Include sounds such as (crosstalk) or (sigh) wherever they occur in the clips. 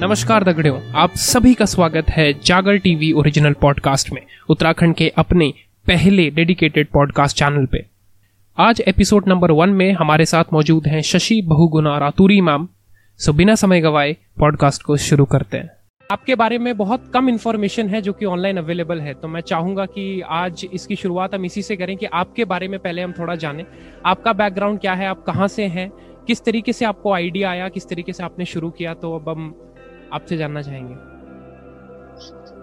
नमस्कार दगड़ियों, आप सभी का स्वागत है जागर टीवी ओरिजिनल पॉडकास्ट में, उत्तराखंड के अपने पहले डेडिकेटेड पॉडकास्ट चैनल पे। आज एपिसोड नंबर वन में हमारे साथ मौजूद हैं शशि बहुगुना रातूरी मैम। सो बिना समय गवाए पॉडकास्ट को शुरू करते हैं। आपके बारे में बहुत कम इन्फॉर्मेशन है जो कि ऑनलाइन अवेलेबल है। तो मैं चाहूँगा कि आज इसकी शुरुआत हम इसी से करें कि आपके बारे में पहले हम थोड़ा जानें। आपका बैकग्राउंड क्या है? आप कहाँ से हैं? किस तरीके से आपको आइडिया आया? किस तरीके से आपने शुरू किया? तो अब हम आपसे जानना चाहेंगे।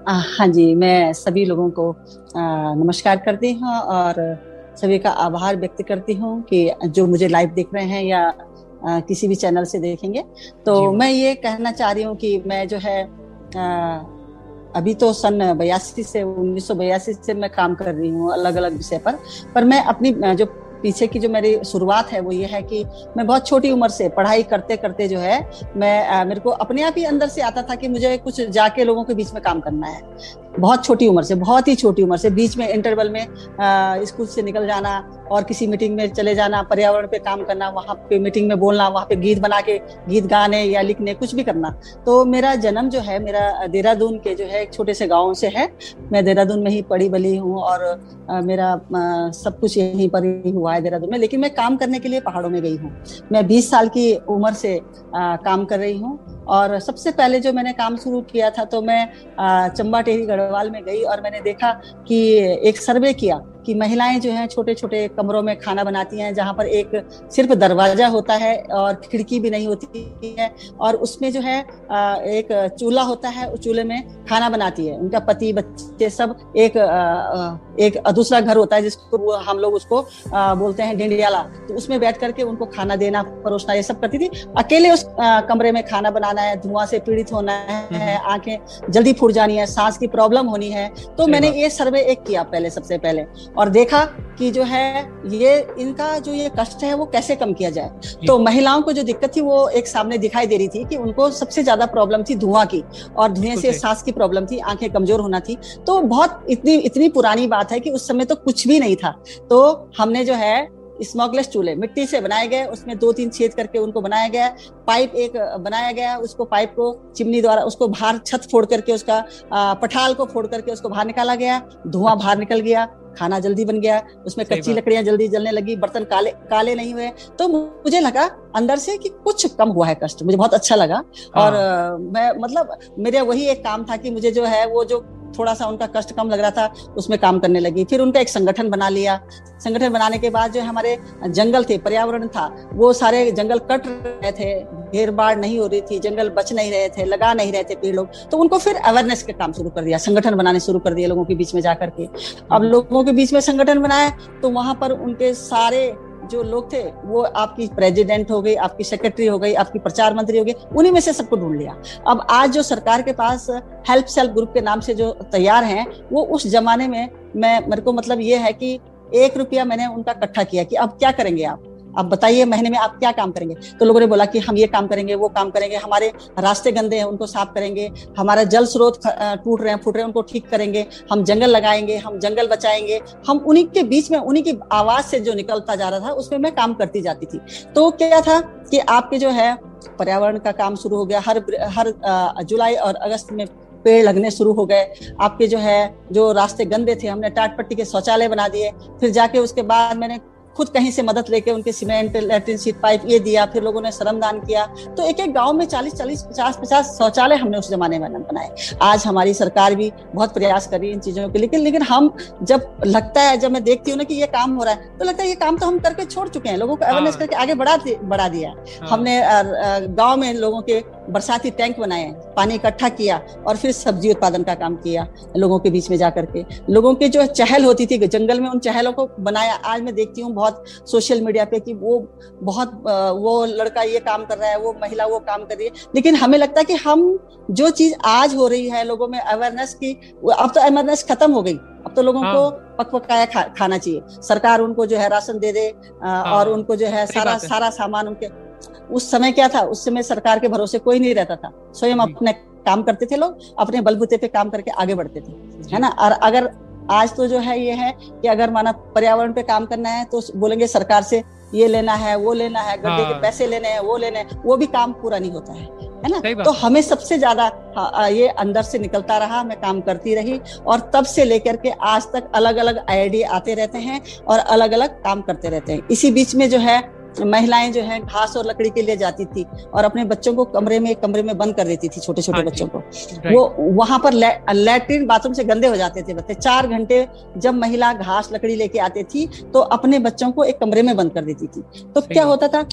हाँ जी मैं सभी लोगों को नमस्कार करती हूँ और सभी का आभार व्यक्त करती हूँ कि जो मुझे लाइव देख रहे हैं या किसी भी चैनल से देखेंगे। तो मैं ये कहना चाह रही हूँ कि मैं जो है अभी तो सन बयासी से, उन्नीस से मैं काम कर रही हूँ अलग अलग विषय पर। पर मैं अपनी जो पीछे की जो मेरी शुरुआत है वो ये है कि मैं बहुत छोटी उम्र से पढ़ाई करते करते जो है, मैं मेरे को अपने आप ही अंदर से आता था कि मुझे कुछ जाके लोगों के बीच में काम करना है। बहुत छोटी उम्र से, बहुत ही छोटी उम्र से, बीच में इंटरवल में स्कूल से निकल जाना और किसी मीटिंग में चले जाना, पर्यावरण पे काम करना, वहाँ पे मीटिंग में बोलना, वहाँ पे गीत बना के, गीत गाने या लिखने, कुछ भी करना। तो मेरा जन्म जो है, मेरा देहरादून के जो है, एक छोटे से गाँव से है। मैं देहरादून में ही पढ़ी बली हूँ और मेरा सब कुछ यहीं पर ही हुआ है देहरादून में। लेकिन मैं काम करने के लिए पहाड़ों में गई हूँ। मैं बीस साल की उम्र से काम कर रही हूँ। और सबसे पहले जो मैंने काम शुरू किया था तो मैं चंबा टेहरी गढ़वाल में गई और मैंने देखा कि एक सर्वे किया कि महिलाएँ जो हैं छोटे छोटे कमरों में खाना बनाती हैं जहाँ पर एक सिर्फ़ दरवाज़ा होता है और खिड़की भी नहीं होती है और उसमें जो है एक चूल्हा होता है उस चूल्हे में खाना बनाती है। उनका पति बच्चे सब एक एक दूसरा घर होता है जिसको हम लोग उसको बोलते हैं डिंडियाला तो उसमें बैठ करके उनको खाना देना परोसना ये सब करती थी। अकेले उस कमरे में खाना बनाना है धुआँ से पीड़ित होना है हम्म। आँखें जल्दी फूट जानी है सांस की प्रॉब्लम होनी है। तो मैंने ये सर्वे एक किया पहले सबसे पहले। और देखा कि जो है ये इनका जो ये कष्ट है वो कैसे कम किया जाए। तो महिलाओं को जो दिक्कत थी वो एक सामने दिखाई दे रही थी कि उनको सबसे ज़्यादा प्रॉब्लम थी धुआँ की और धुएँ से सांस की प्रॉब्लम थी आँखें कमज़ोर होना थी। तो बहुत इतनी इतनी पुरानी बात है कि उस समय तो कुछ भी नहीं था। तो हमने जो है स्मोकलेस चूल्हे मिट्टी से बनाए गए उसमें दो तीन छेद करके उनको बनाया गया पाइप एक बनाया गया उसको पाइप को चिमनी द्वारा उसको बाहर छत फोड़ करके उसका पठाल को फोड़ करके उसको बाहर निकाला गया धुआँ बाहर निकल गया खाना जल्दी बन गया उसमें कच्ची लकड़ियाँ जल्दी जलने लगी बर्तन काले काले नहीं हुए तो मुझे लगा अंदर से कि कुछ कम हुआ है कष्ट मुझे बहुत अच्छा लगा और हाँ। मैं मतलब मेरा वही एक काम था कि मुझे जो है वो जो थोड़ा सा उनका कष्ट कम लग रहा था, उसमें काम करने लगी। फिर उनका एक संगठन बना लिया। संगठन बनाने के बाद जो हमारे जंगल थे, पर्यावरण था, वो सारे जंगल कट रहे थे, घेर बाढ़ नहीं हो रही थी, जंगल बच नहीं रहे थे, लगा नहीं रहे थे पेड़ लोग। तो उनको फिर अवेयरनेस के काम शुरू कर दिया, संगठन बनाने शुरू कर दिया लोगों के बीच में जाकर के। अब लोगों के बीच में संगठन बनाए तो वहाँ पर उनके सारे जो लोग थे, वो आपकी प्रेसिडेंट हो गई, आपकी सेक्रेटरी हो गई, आपकी प्रचार मंत्री हो गई उन्हीं में से सबको ढूंढ लिया। अब आज जो सरकार के पास हेल्प सेल्फ ग्रुप के नाम से जो तैयार हैं, वो उस जमाने में मैं, मेरे को मतलब ये है कि एक रुपया मैंने उनका इकट्ठा किया कि अब क्या करेंगे आप? अब बताइए महीने में आप क्या काम करेंगे? तो लोगों ने बोला कि हम ये काम करेंगे, वो काम करेंगे, हमारे रास्ते गंदे हैं, उनको साफ़ करेंगे, हमारा जल स्रोत टूट रहे हैं, फूट रहे हैं, उनको ठीक करेंगे, हम जंगल लगाएँगे, हम जंगल बचाएँगे, हम उन्हीं के बीच में, उन्हीं की आवाज़ से जो निकलता जा रहा था, उसमें मैं काम करती जाती थी। तो क्या था कि आपके जो है, पर्यावरण का काम शुरू हो गया, हर हर जुलाई और अगस्त में पेड़ लगने शुरू हो गए, आपके जो है, जो रास्ते गंदे थे, हमने टाट पट्टी के शौचालय बना दिए, फिर जाके उसके बाद मैंने खुद कहीं से मदद लेके उनके सीमेंट लेट्रिन सीट पाइप ये दिया फिर लोगों ने श्रमदान किया। तो एक एक गाँव में चालीस चालीस पचास पचास शौचालय हमने उस जमाने में बनाए। आज हमारी सरकार भी बहुत प्रयास कर रही है इन चीज़ों के लेकिन लेकिन हम जब लगता है जब मैं देखती हूँ ना कि ये काम हो रहा है तो लगता है ये काम तो हम करके छोड़ चुके हैं। लोगों को अवेयरनेस हाँ। करके आगे बढ़ा बढ़ा दिया हाँ। हमने गाँव में लोगों के बरसाती टैंक बनाए पानी इकट्ठा किया और फिर सब्ज़ी उत्पादन का काम किया लोगों के बीच में जाकर के। लोगों की जो चहल होती थी जंगल में उन चहलों को बनाया आज मैं देखती हूँ बहुत सोशल मीडिया पे कि वो बहुत वो लड़का ये काम कर रहा है वो महिला वो काम कर रही है। लेकिन हमें लगता है कि हम जो चीज़ आज हो रही है लोगों में अवेयरनेस की अब तो अवेयरनेस खत्म हो गई। अब तो लोगों हाँ। को पक पकाया खा, खाना चाहिए। सरकार उनको जो है राशन दे दे हाँ। और उनको जो है सारा सारा सामान उनके उस समय क्या था? उस समय सरकार के भरोसे कोई नहीं रहता था। स्वयं अपने काम करते थे लोग अपने बलबूते पे काम करके आगे बढ़ते थे। है ना? और अगर आज तो जो है ये है कि अगर माना पर्यावरण पे काम करना है तो बोलेंगे सरकार से ये लेना है वो लेना है गड्ढे हाँ। के पैसे लेने हैं वो लेने हैं वो भी काम पूरा नहीं होता है है ना? तो हमें सबसे ज़्यादा ये अंदर से निकलता रहा मैं काम करती रही और तब से लेकर के आज तक अलग अलग आइडिया आते रहते हैं और अलग अलग काम करते रहते हैं। इसी बीच में जो है महिलाएँ जो है घास और लकड़ी के लिए जाती थी और अपने बच्चों को कमरे में कमरे में बंद कर देती थी छोटे छोटे हाँ बच्चों को। वो वहाँ पर लैट्रिन बाथरूम से गंदे हो जाते थे बच्चे। चार घंटे जब महिला घास लकड़ी लेके आती थी तो अपने बच्चों को एक कमरे में बंद कर देती थी। तो क्या होता था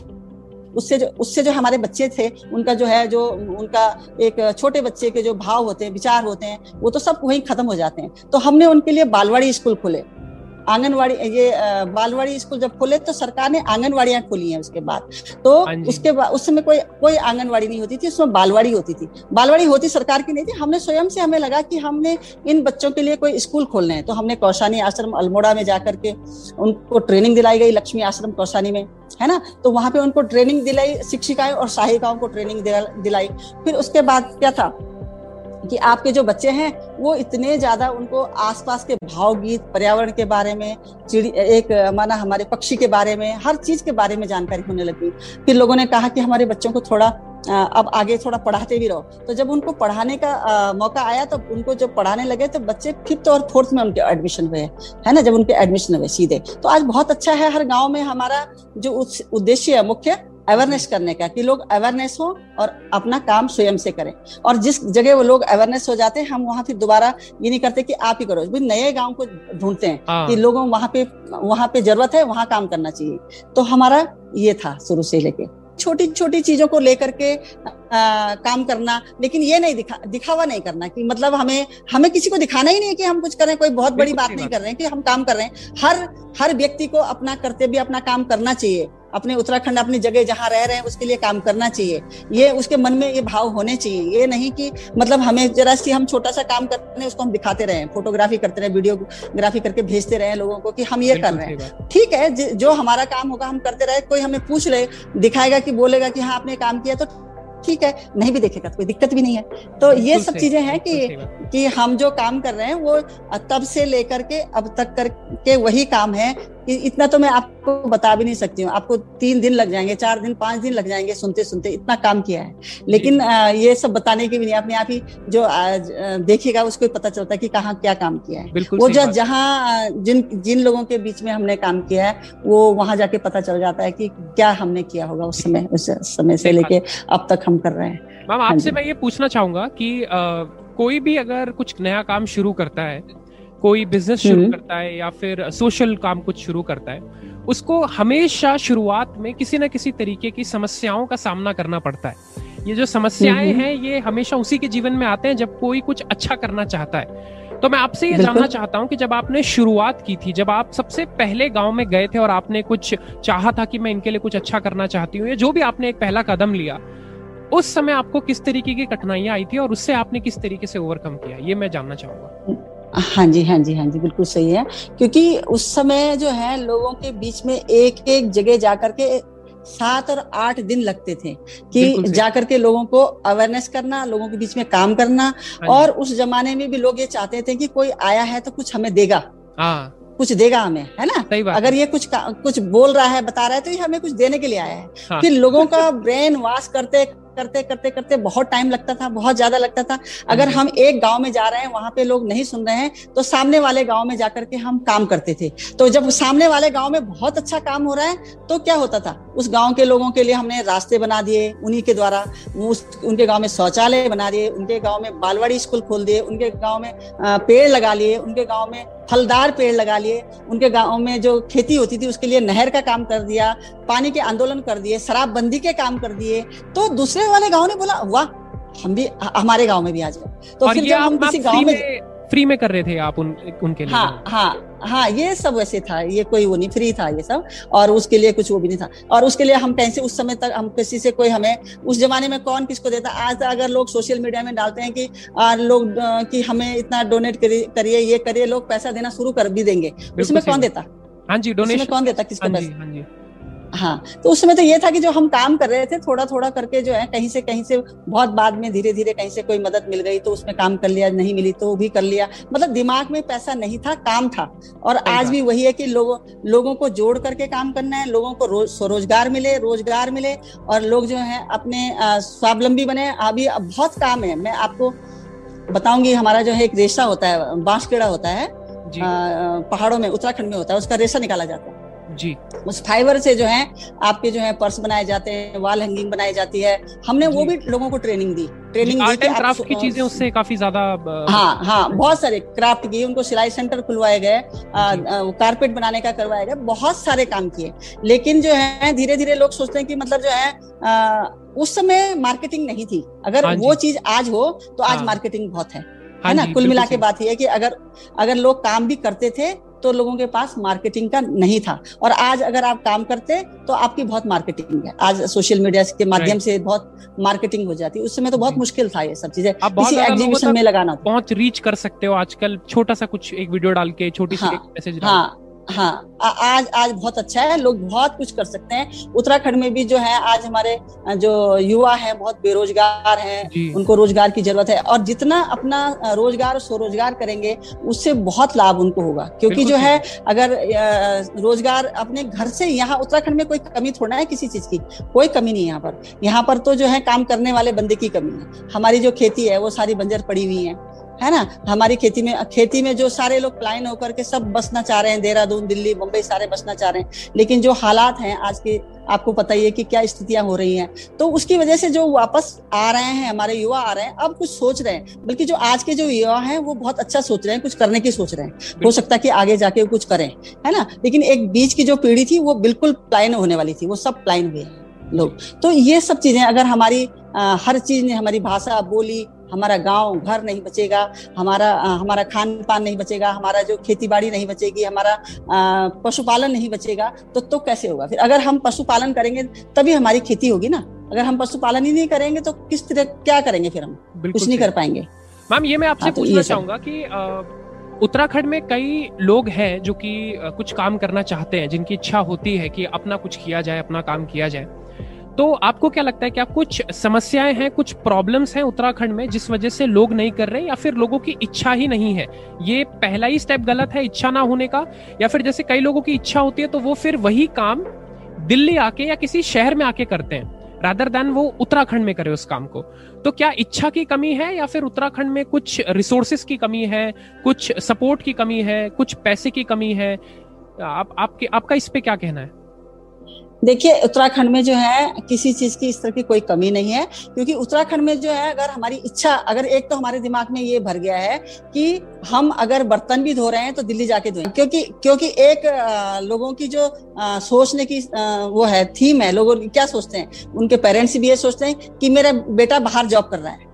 उससे जो उससे जो हमारे बच्चे थे उनका जो है जो उनका एक छोटे बच्चे के जो भाव होते हैं विचार होते हैं वो तो सब वहीं खत्म हो जाते हैं। तो हमने उनके लिए बालवाड़ी स्कूल खोले। आंगनवाड़ी ये बालवाड़ी स्कूल जब खोले तो सरकार ने आंगनवाड़ियाँ खोली हैं उसके बाद। तो हाँ उसके बाद उस समय कोई कोई आंगनवाड़ी नहीं होती थी उसमें बालवाड़ी होती थी। बालवाड़ी होती सरकार की नहीं थी हमने स्वयं से हमें लगा कि हमने इन बच्चों के लिए कोई स्कूल खोलने हैं। तो हमने कौशानी आश्रम अल्मोड़ा में जाकर के उनको ट्रेनिंग दिलाई गई लक्ष्मी आश्रम कौशानी में है ना? तो वहाँ पे उनको ट्रेनिंग दिलाई शिक्षिकाएँ और सहायिकाओं को ट्रेनिंग दिलाई। फिर उसके बाद क्या था? कि आपके जो बच्चे हैं वो इतने ज़्यादा उनको आसपास के भावगीत पर्यावरण के बारे में चिड़ी एक माना हमारे पक्षी के बारे में हर चीज़ के बारे में जानकारी होने लगी। फिर लोगों ने कहा कि हमारे बच्चों को थोड़ा अब आगे थोड़ा पढ़ाते भी रहो। तो जब उनको पढ़ाने का आ, मौका आया तो उनको जब पढ़ाने लगे तो बच्चे फिफ्थ और फोर्थ में उनके एडमिशन हुए। है ना? जब उनके एडमिशन हुए सीधे। तो आज बहुत अच्छा है हर गाँव में हमारा जो उद्देश्य है मुख्य अवेयरनेस करने का कि लोग अवेयरनेस हो और अपना काम स्वयं से करें। और जिस जगह वो लोग अवेयरनेस हो जाते हैं हम वहाँ फिर दोबारा ये नहीं करते कि आप ही करो। नए गाँव को ढूंढते हैं हाँ। कि लोगों वहाँ पे वहाँ पे ज़रूरत है वहाँ काम करना चाहिए। तो हमारा ये था शुरू से लेके। छोटी छोटी चीज़ों को लेकर के आ, काम करना लेकिन ये नहीं दिखा दिखावा नहीं करना कि मतलब हमें हमें किसी को दिखाना ही नहीं है कि हम कुछ करें कोई बहुत बड़ी बात नहीं कर रहे हैं कि हम काम कर रहे हैं। हर हर व्यक्ति को अपना कर्तव्य अपना काम करना चाहिए। अपने उत्तराखंड अपनी जगह जहाँ रह रहे हैं उसके लिए काम करना चाहिए। ये उसके मन में ये भाव होने चाहिए। ये नहीं कि मतलब हमें जरा सी हम छोटा सा काम कर रहे हैं उसको हम दिखाते रहे फोटोग्राफी करते रहे वीडियोग्राफी करके भेजते रहे लोगों को कि हम ये कर रहे हैं। ठीक है जो हमारा काम होगा हम करते रहे कोई हमें पूछ ले दिखाएगा कि बोलेगा कि हाँ आपने काम किया तो ठीक है नहीं भी देखेगा तो कोई दिक्कत भी नहीं है। तो ये सब चीज़ें हैं कि कि हम जो काम कर रहे हैं वो तब से लेकर के अब तक करके वही काम है इतना तो मैं आपको बता भी नहीं सकती हूँ। आपको तीन दिन लग जाएँगे चार दिन पाँच दिन लग जाएँगे सुनते सुनते इतना काम किया है। लेकिन ये सब बताने की भी नहीं अपने आप ही जो देखेगा उसको पता चलता है कि कहाँ क्या काम किया है। वो जो जहाँ जिन जिन लोगों के बीच में हमने काम किया है वो वहाँ जाके पता चल जाता है कि क्या हमने किया होगा उस समय उस समय से लेके अब तक हम कर रहे हैं। मैम आपसे हाँ मैं ये पूछना चाहूँगा कि कोई भी अगर कुछ नया काम शुरू करता है कोई बिज़नेस शुरू हम्म। करता है या फिर सोशल काम कुछ शुरू करता है उसको हमेशा शुरुआत में किसी ना किसी तरीके की समस्याओं का सामना करना पड़ता है ये जो समस्याएँ हम्म। हैं ये हमेशा उसी के जीवन में आते हैं जब कोई कुछ अच्छा करना चाहता है तो मैं आपसे ये जानना चाहता हूँ कि जब आपने शुरुआत की थी जब आप सबसे पहले गाँव में गए थे और आपने कुछ चाहा था कि मैं इनके लिए कुछ अच्छा करना चाहती हूँ या जो भी आपने एक पहला कदम लिया उस समय आपको किस तरीके की कठिनाइयाँ आई थी और उससे आपने किस तरीके से ओवरकम किया ये मैं जानना चाहूँगा हाँ जी हाँ जी हाँ जी बिल्कुल सही है। क्योंकि उस समय जो है लोगों के बीच में एक एक जगह जाकर के सात और आठ दिन लगते थे कि जाकर के लोगों को अवेयरनेस करना लोगों के बीच में काम करना हाँ और उस जमाने में भी लोग ये चाहते थे कि कोई आया है तो कुछ हमें देगा। हाँ। कुछ देगा हमें है ना? सही बात अगर ये कुछ कुछ बोल रहा है बता रहा है तो ये हमें कुछ देने के लिए आया है। हाँ। फिर लोगों का (laughs) ब्रेन वॉश करते करते करते करते बहुत टाइम लगता था बहुत ज़्यादा लगता था। अगर हम एक गाँव में जा रहे हैं वहाँ पे लोग नहीं सुन रहे हैं तो सामने वाले गाँव में जाकर के हम काम करते थे। तो जब सामने वाले गाँव में बहुत अच्छा काम हो रहा है तो क्या होता था? उस गाँव के लोगों के लिए हमने रास्ते बना दिए उन्हीं के द्वारा। उस उनके गाँव में शौचालय बना दिए उनके गाँव में बालवाड़ी स्कूल खोल दिए उनके गाँव में पेड़ लगा लिए उनके गाँव में फलदार पेड़ लगा लिए उनके गाँव में जो खेती होती थी उसके लिए नहर का काम कर दिया पानी के आंदोलन कर दिए शराबबंदी के काम कर दिए तो दूसरे वाले गाँव ने बोला वाह हम भी हमारे गाँव में भी आ जाए तो फिर जब हम किसी गाँव में फ्री में कर रहे थे आप उन उनके लिए? हाँ हाँ। हाँ ये सब वैसे था ये कोई वो नहीं फ्री था ये सब और उसके लिए कुछ वो भी नहीं था। और उसके लिए हम पैसे उस समय तक हम किसी से कोई हमें उस जमाने में कौन किसको देता? आज अगर लोग सोशल मीडिया में डालते हैं कि लोग कि हमें इतना डोनेट करिए ये करिए लोग पैसा देना शुरू कर भी देंगे। उसमें कौन देता? हाँ जी डोनेशन कौन देता किसको पैसा? हाँ तो उस समय तो ये था कि जो हम काम कर रहे थे थोड़ा थोड़ा करके जो है कहीं से कहीं से बहुत बाद में धीरे धीरे कहीं से कोई मदद मिल गई तो उसमें काम कर लिया नहीं मिली तो भी कर लिया। मतलब दिमाग में पैसा नहीं था काम था। और आज भी वही है कि लोगों लोगों को जोड़ करके काम करना है लोगों को रोज स्वरोजगार मिले रोज़गार मिले और लोग जो है अपने स्वावलंबी बने। अभी बहुत काम है। मैं आपको बताऊँगी हमारा जो है एक रेशा होता है बाँस केड़ा होता है पहाड़ों में उत्तराखंड में होता है उसका रेशा निकाला जाता है। जी। उस फाइबर से जो है आपके जो है पर्स बनाए जाते हैं वॉल हैंगिंग बनाई जाती है। हमने वो भी लोगों को ट्रेनिंग दी। ट्रेनिंग दी कि क्राफ्ट की चीज़ें उससे काफ़ी ज़्यादा हाँ हाँ बहुत सारे क्राफ्ट की उनको सिलाई सेंटर खुलवाए गए कारपेट बनाने का करवाया गया बहुत सारे काम किए। लेकिन जो है धीरे धीरे लोग सोचते हैं कि मतलब जो है आ, उस समय मार्केटिंग नहीं थी। अगर हाँ वो चीज़ आज हो तो आज हाँ। मार्केटिंग बहुत है। है हाँ ना? कुल मिला के बात यह है कि अगर अगर लोग काम भी करते थे तो लोगों के पास मार्केटिंग का नहीं था। और आज अगर आप काम करते तो आपकी बहुत मार्केटिंग है। आज सोशल मीडिया के माध्यम से बहुत मार्केटिंग हो जाती है। उस समय तो बहुत मुश्किल था ये सब चीज़ें। किसी एग्जीबिशन में लगाना पहुँच रीच कर सकते हो आजकल। छोटा सा कुछ एक वीडियो डाल के छोटी सी मैसेज हाँ, हाँ हाँ आज आज बहुत अच्छा है लोग बहुत कुछ कर सकते हैं। उत्तराखंड में भी जो है आज हमारे जो युवा हैं बहुत बेरोजगार हैं उनको रोज़गार की ज़रूरत है। और जितना अपना रोज़गार स्वरोजगार करेंगे उससे बहुत लाभ उनको होगा। क्योंकि जो है अगर रोज़गार अपने घर से यहाँ उत्तराखंड में कोई कमी थोड़ा है किसी चीज़ की? कोई कमी नहीं यहाँ पर। यहाँ पर तो जो है काम करने वाले बंदे की कमी है। हमारी जो खेती है वो सारी बंजर पड़ी हुई है। है ना? हमारी खेती में खेती में जो सारे लोग प्लाइन होकर के सब बसना चाह रहे हैं देहरादून दिल्ली मुंबई सारे बसना चाह रहे हैं। लेकिन जो हालात हैं आज के आपको पता ही है कि क्या स्थितियाँ हो रही हैं। तो उसकी वजह से जो वापस आ रहे हैं हमारे युवा आ रहे हैं अब कुछ सोच रहे हैं। बल्कि जो आज के जो युवा हैं वो बहुत अच्छा सोच रहे हैं कुछ करने की सोच रहे हैं। हो सकता है कि आगे जाके वो कुछ करें है ना? लेकिन एक बीच की जो पीढ़ी थी वो बिल्कुल प्लाइन होने वाली थी वो सब प्लाइन हुए लोग। तो ये सब चीज़ें अगर हमारी आ, हर चीज़ ने हमारी भाषा बोली हमारा गाँव घर नहीं बचेगा हमारा हमारा खान पान नहीं बचेगा हमारा जो खेती बाड़ी नहीं बचेगी हमारा पशुपालन नहीं बचेगा तो तो कैसे होगा? फिर अगर हम पशुपालन करेंगे तभी हमारी खेती होगी ना? अगर हम पशुपालन ही नहीं करेंगे तो किस तरह क्या करेंगे फिर हम? कुछ नहीं कर पाएँगे। मैम ये मैं आपसे हाँ, तो पूछना चाहूँगा कि उत्तराखंड में कई लोग हैं जो कि कुछ काम करना चाहते हैं जिनकी इच्छा होती है कि अपना कुछ किया जाए अपना काम किया जाए। तो आपको क्या लगता है क्या कुछ समस्याएँ हैं, कुछ प्रॉब्लम्स हैं उत्तराखंड में जिस वजह से लोग नहीं कर रहे या फिर लोगों की इच्छा ही नहीं है? ये पहला ही स्टेप गलत है इच्छा ना होने का, या फिर जैसे कई लोगों की इच्छा होती है तो वो फिर वही काम दिल्ली आके या किसी शहर में आके करते हैं रादर देन वो उत्तराखंड में करे उस काम को। तो क्या इच्छा की कमी है या फिर उत्तराखंड में कुछ रिसोर्सेस की कमी है, कुछ सपोर्ट की कमी है, कुछ पैसे की कमी है? आप, आपके, आपका इस पे क्या कहना है? देखिए उत्तराखंड में जो है किसी चीज़ की इस तरह की कोई कमी नहीं है क्योंकि उत्तराखंड में जो है अगर हमारी इच्छा अगर एक तो हमारे दिमाग में ये भर गया है कि हम अगर बर्तन भी धो रहे हैं तो दिल्ली जाके धोएँ। क्योंकि क्योंकि एक लोगों की जो सोचने की वो है थीम है लोगों क्या सोचते हैं? उनके पेरेंट्स भी ये सोचते हैं कि मेरा बेटा बाहर जॉब कर रहा है।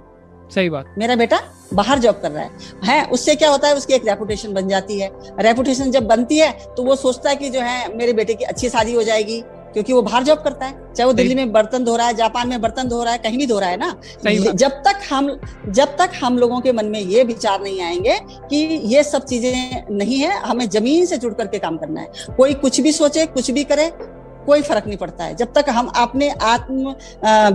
सही बात। मेरा बेटा बाहर जॉब कर रहा है। है? उससे क्या होता है उसकी एक रेपुटेशन बन जाती है। रेपुटेशन जब बनती है तो वो सोचता है कि जो है मेरे बेटे की अच्छी शादी हो जाएगी। क्योंकि वो बाहर जॉब करता है। चाहे वो दिल्ली में बर्तन धो रहा है जापान में बर्तन धो रहा है कहीं भी धो रहा है ना। जब तक हम जब तक हम लोगों के मन में ये विचार नहीं आएँगे कि ये सब चीज़ें नहीं है हमें ज़मीन से जुड़ करके काम करना है। कोई कुछ भी सोचे कुछ भी करे कोई फ़र्क नहीं पड़ता है। जब तक हम अपने आत्म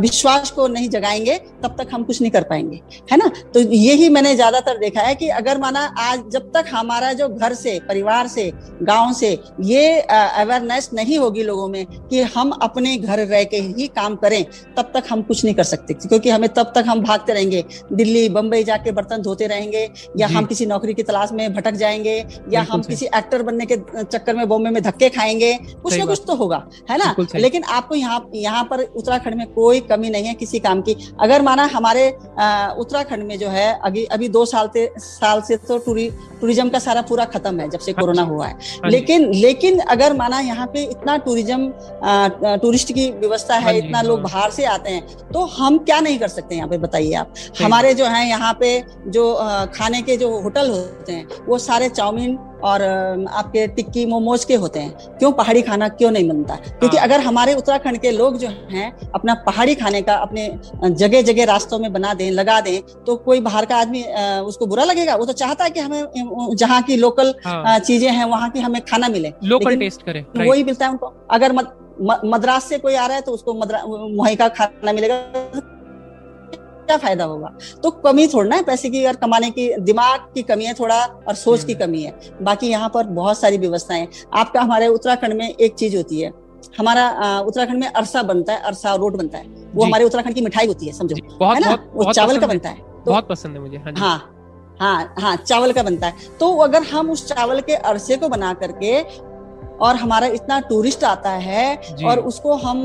विश्वास को नहीं जगाएँगे तब तक हम कुछ नहीं कर पाएँगे। है ना? तो यही मैंने ज़्यादातर देखा है कि अगर माना आज जब तक हमारा जो घर से परिवार से गाँव से ये अवेयरनेस नहीं होगी लोगों में कि हम अपने घर रह के ही काम करें तब तक हम कुछ नहीं कर सकते। क्योंकि हमें तब तक हम भागते रहेंगे। दिल्ली बंबई जाके बर्तन धोते रहेंगे या हम किसी नौकरी की तलाश में भटक जाएँगे या हम किसी एक्टर बनने के चक्कर में बॉम्बे में धक्के खाएँगे कुछ ना कुछ तो होगा। है ना? लेकिन आपको यहाँ यहाँ पर उत्तराखंड में कोई कमी नहीं है किसी काम की। अगर माना हमारे उत्तराखंड में जो है अभी अभी दो साल से साल से तो टूरी टूरिज़्म का सारा पूरा खत्म है जब से कोरोना हाँ हुआ है। हाँ लेकिन लेकिन अगर माना यहाँ पे इतना टूरिज़्म टूरिस्ट की व्यवस्था है हाँ इतना लोग बाहर से आते हैं तो हम क्या नहीं कर सकते यहाँ पे बताइए आप? हमारे जो है यहाँ पे जो खाने के जो होटल होते हैं वो सारे चाउमीन और आपके टिक्की मोमोज के होते हैं। क्यों पहाड़ी खाना क्यों नहीं बनता क्योंकि हाँ। अगर हमारे उत्तराखंड के लोग जो हैं अपना पहाड़ी खाने का अपने जगह जगह रास्तों में बना दें लगा दें तो कोई बाहर का आदमी उसको बुरा लगेगा। वो तो चाहता है कि हमें जहाँ की लोकल हाँ। चीज़ें हैं वहाँ की हमें खाना मिले। लोकल टेस्ट करें वही मिलता है उनको। अगर मद्रास से कोई आ रहा है तो उसको वहीं का खाना मिलेगा। क्या फ़ायदा होगा? तो कमी थोड़ा है पैसे की अगर कमाने की दिमाग की कमी है थोड़ा और सोच की कमी है। बाकी यहाँ पर बहुत सारी व्यवस्थाएँ आपका हमारे उत्तराखंड में एक चीज़ होती है हमारा उत्तराखंड में अरसा बनता है अरसा रोड बनता है। वो हमारे उत्तराखंड की मिठाई होती है समझो है ना? वो चावल का बनता है। तो, बहुत पसंद है मुझे हाँ, हाँ हाँ हाँ चावल का बनता है। तो अगर हम उस चावल के अरसे को बना करके और हमारा इतना टूरिस्ट आता है और उसको हम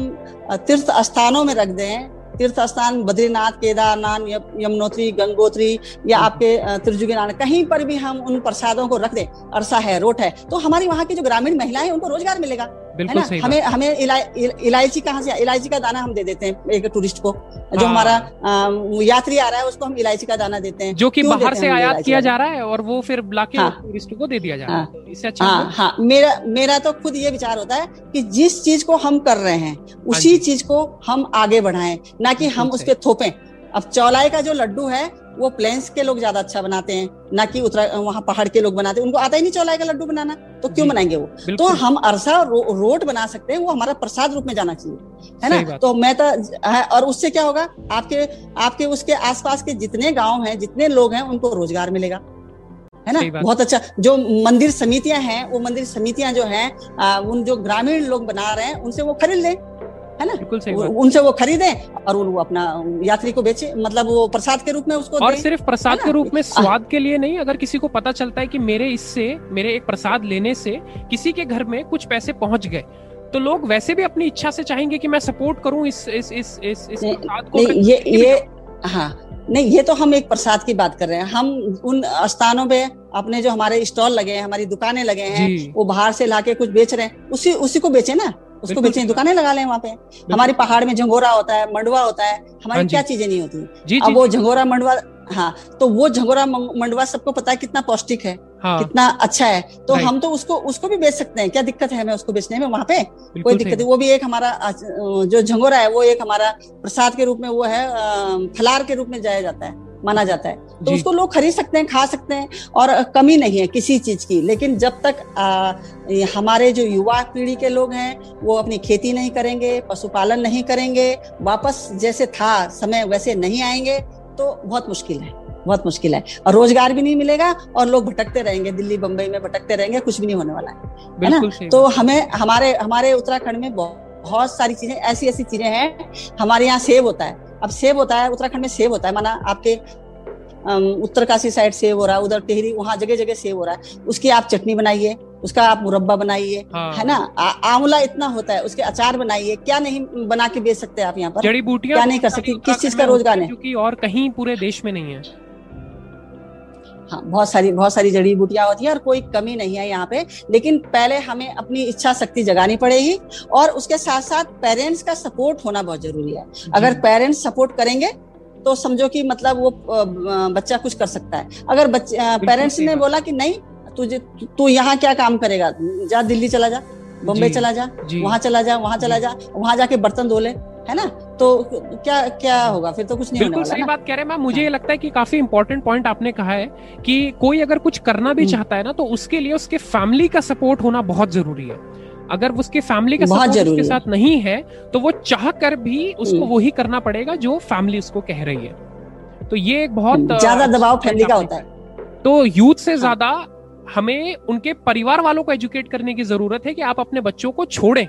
तीर्थ स्थानों में रख दें तीर्थ स्थान बद्रीनाथ, केदारनाथ यमुनोत्री, गंगोत्री या आपके त्रिजुगीनाथ, कहीं पर भी हम उन प्रसादों को रख दें, अरसा है, रोट है तो हमारी वहाँ की जो ग्रामीण महिलाएँ उनको रोज़गार मिलेगा। है ना? हमें हमें इलायची कहाँ से इलायची का दाना हम दे देते हैं एक टूरिस्ट को। जो हाँ। हमारा यात्री आ रहा है उसको हम इलायची का दाना देते हैं। जो कि बाहर से आयात किया जा रहा है और वो फिर लाके हाँ, टूरिस्ट को दे दिया जा रहा है। हाँ। इससे अच्छा हाँ, हाँ। मेरा मेरा तो खुद ये विचार होता है कि जिस चीज़ को हम कर रहे हैं उसी चीज़ को हम आगे बढ़ाएँ ना कि हम उसके थोपें। अब चौलाई का जो लड्डू है वो प्लेन्स के लोग ज़्यादा अच्छा बनाते हैं ना कि उत्तरा वहाँ पहाड़ के लोग बनाते हैं। उनको आता ही नहीं चौलाई का लड्डू बनाना तो क्यों बनाएँगे वो? तो हम अरसा रो, रोट बना सकते हैं वो हमारा प्रसाद रूप में जाना चाहिए है ना? तो मैं तो और उससे क्या होगा? आपके आपके उसके आसपास के जितने गाँव हैं जितने लोग हैं उनको रोज़गार मिलेगा है ना? बहुत अच्छा जो मंदिर समितियाँ हैं वो मंदिर समितियाँ जो हैं उन जो ग्रामीण लोग बना रहे हैं उनसे वो खरीद लें। है ना? बिल्कुल सही उनसे वो खरीदे और वो अपना यात्री को बेचे। मतलब वो प्रसाद के रूप में उसको और सिर्फ़ प्रसाद के रूप में स्वाद के लिए नहीं अगर किसी को पता चलता है कि मेरे इससे मेरे एक प्रसाद लेने से किसी के घर में कुछ पैसे पहुँच गए तो लोग वैसे भी अपनी इच्छा से चाहेंगे कि मैं सपोर्ट करूँ इस इस इस इस, इस प्रसाद को ये ये हाँ। नहीं ये तो हम एक प्रसाद की बात कर रहे हैं। हम उन स्थानों पे अपने जो हमारे स्टॉल लगे हैं हमारी दुकानें लगे हैं वो बाहर से लाके कुछ बेच रहे हैं उसी उसी को बेचे ना? उसको बेचने दुकानें लगा लें वहाँ पे। हमारे पहाड़ में झंगोरा होता है मंडवा होता है हमारी हाँ क्या चीज़ें नहीं होती। अब वो झंगोरा मंडवा हाँ तो वो झंगोरा मंडवा सबको पता है कितना पौष्टिक है हाँ, कितना अच्छा है। तो हम तो उसको उसको भी बेच सकते हैं। क्या दिक्कत है हमें उसको बेचने में वहाँ पे? कोई दिक्कत नहीं। वो भी एक हमारा जो झंगोरा है वो एक हमारा प्रसाद के रूप में वो है फलार के रूप में जाया जाता है। माना जाता है। तो उसको लोग खरीद सकते हैं खा सकते हैं और कमी नहीं है किसी चीज़ की। लेकिन जब तक आ, हमारे जो युवा पीढ़ी के लोग हैं वो अपनी खेती नहीं करेंगे पशुपालन नहीं करेंगे वापस जैसे था समय वैसे नहीं आएँगे तो बहुत मुश्किल है बहुत मुश्किल है। और रोज़गार भी नहीं मिलेगा और लोग भटकते रहेंगे दिल्ली बम्बई में भटकते रहेंगे कुछ भी नहीं होने वाला है ना? तो हमें हमारे हमारे उत्तराखंड में बहुत सारी चीज़ें ऐसी ऐसी चीज़ें हैं हमारे यहाँ सेब होता है अब सेब होता है उत्तराखंड में सेब होता है माना आपके उत्तरकाशी साइड सेब हो रहा है उधर टेहरी वहाँ जगह जगह सेब हो रहा है उसकी आप चटनी बनाइए उसका आप मुरब्बा बनाइए हाँ। है ना? आंवला इतना होता है उसके अचार बनाइए क्या नहीं बना के बेच सकते आप यहाँ पर? जड़ी बूटियाँ क्या नहीं कर सकते किस चीज़ का रोज़गार है? क्योंकि और कहीं पूरे देश में नहीं है। हाँ बहुत सारी बहुत सारी जड़ी बूटियाँ होती है और कोई कमी नहीं है यहाँ पे। लेकिन पहले हमें अपनी इच्छा शक्ति जगानी पड़ेगी और उसके साथ साथ पेरेंट्स का सपोर्ट होना बहुत ज़रूरी है। अगर पेरेंट्स सपोर्ट करेंगे तो समझो कि मतलब वो बच्चा कुछ कर सकता है। अगर बच्चे पेरेंट्स ने बोला कि नहीं तुझे तू यहाँ क्या काम करेगा? जा दिल्ली चला जा बॉम्बे चला जा वहाँ चला जा वहाँ चला जा वहाँ जाके बर्तन धो ले। है ना? तो क्या क्या होगा? फिर तो कुछ नहीं बिल्कुल सही बात कह रहे हैं मैम। मुझे ये लगता है कि काफ़ी इंपॉर्टेंट पॉइंट आपने कहा है कि कोई अगर कुछ करना भी हम्म। चाहता है ना तो उसके लिए उसके फैमिली का सपोर्ट होना बहुत ज़रूरी है। अगर उसके फैमिली का सपोर्ट उसके साथ नहीं है तो वो चाह कर भी उसको हम्म। वही करना पड़ेगा जो फैमिली उसको कह रही है। तो ये एक बहुत हम्म, ज़्यादा दबाव फैमिली का होता है। तो यूथ से हाँ। ज़्यादा हमें उनके परिवार वालों को एजुकेट करने की ज़रूरत है कि आप अपने बच्चों को छोड़ें।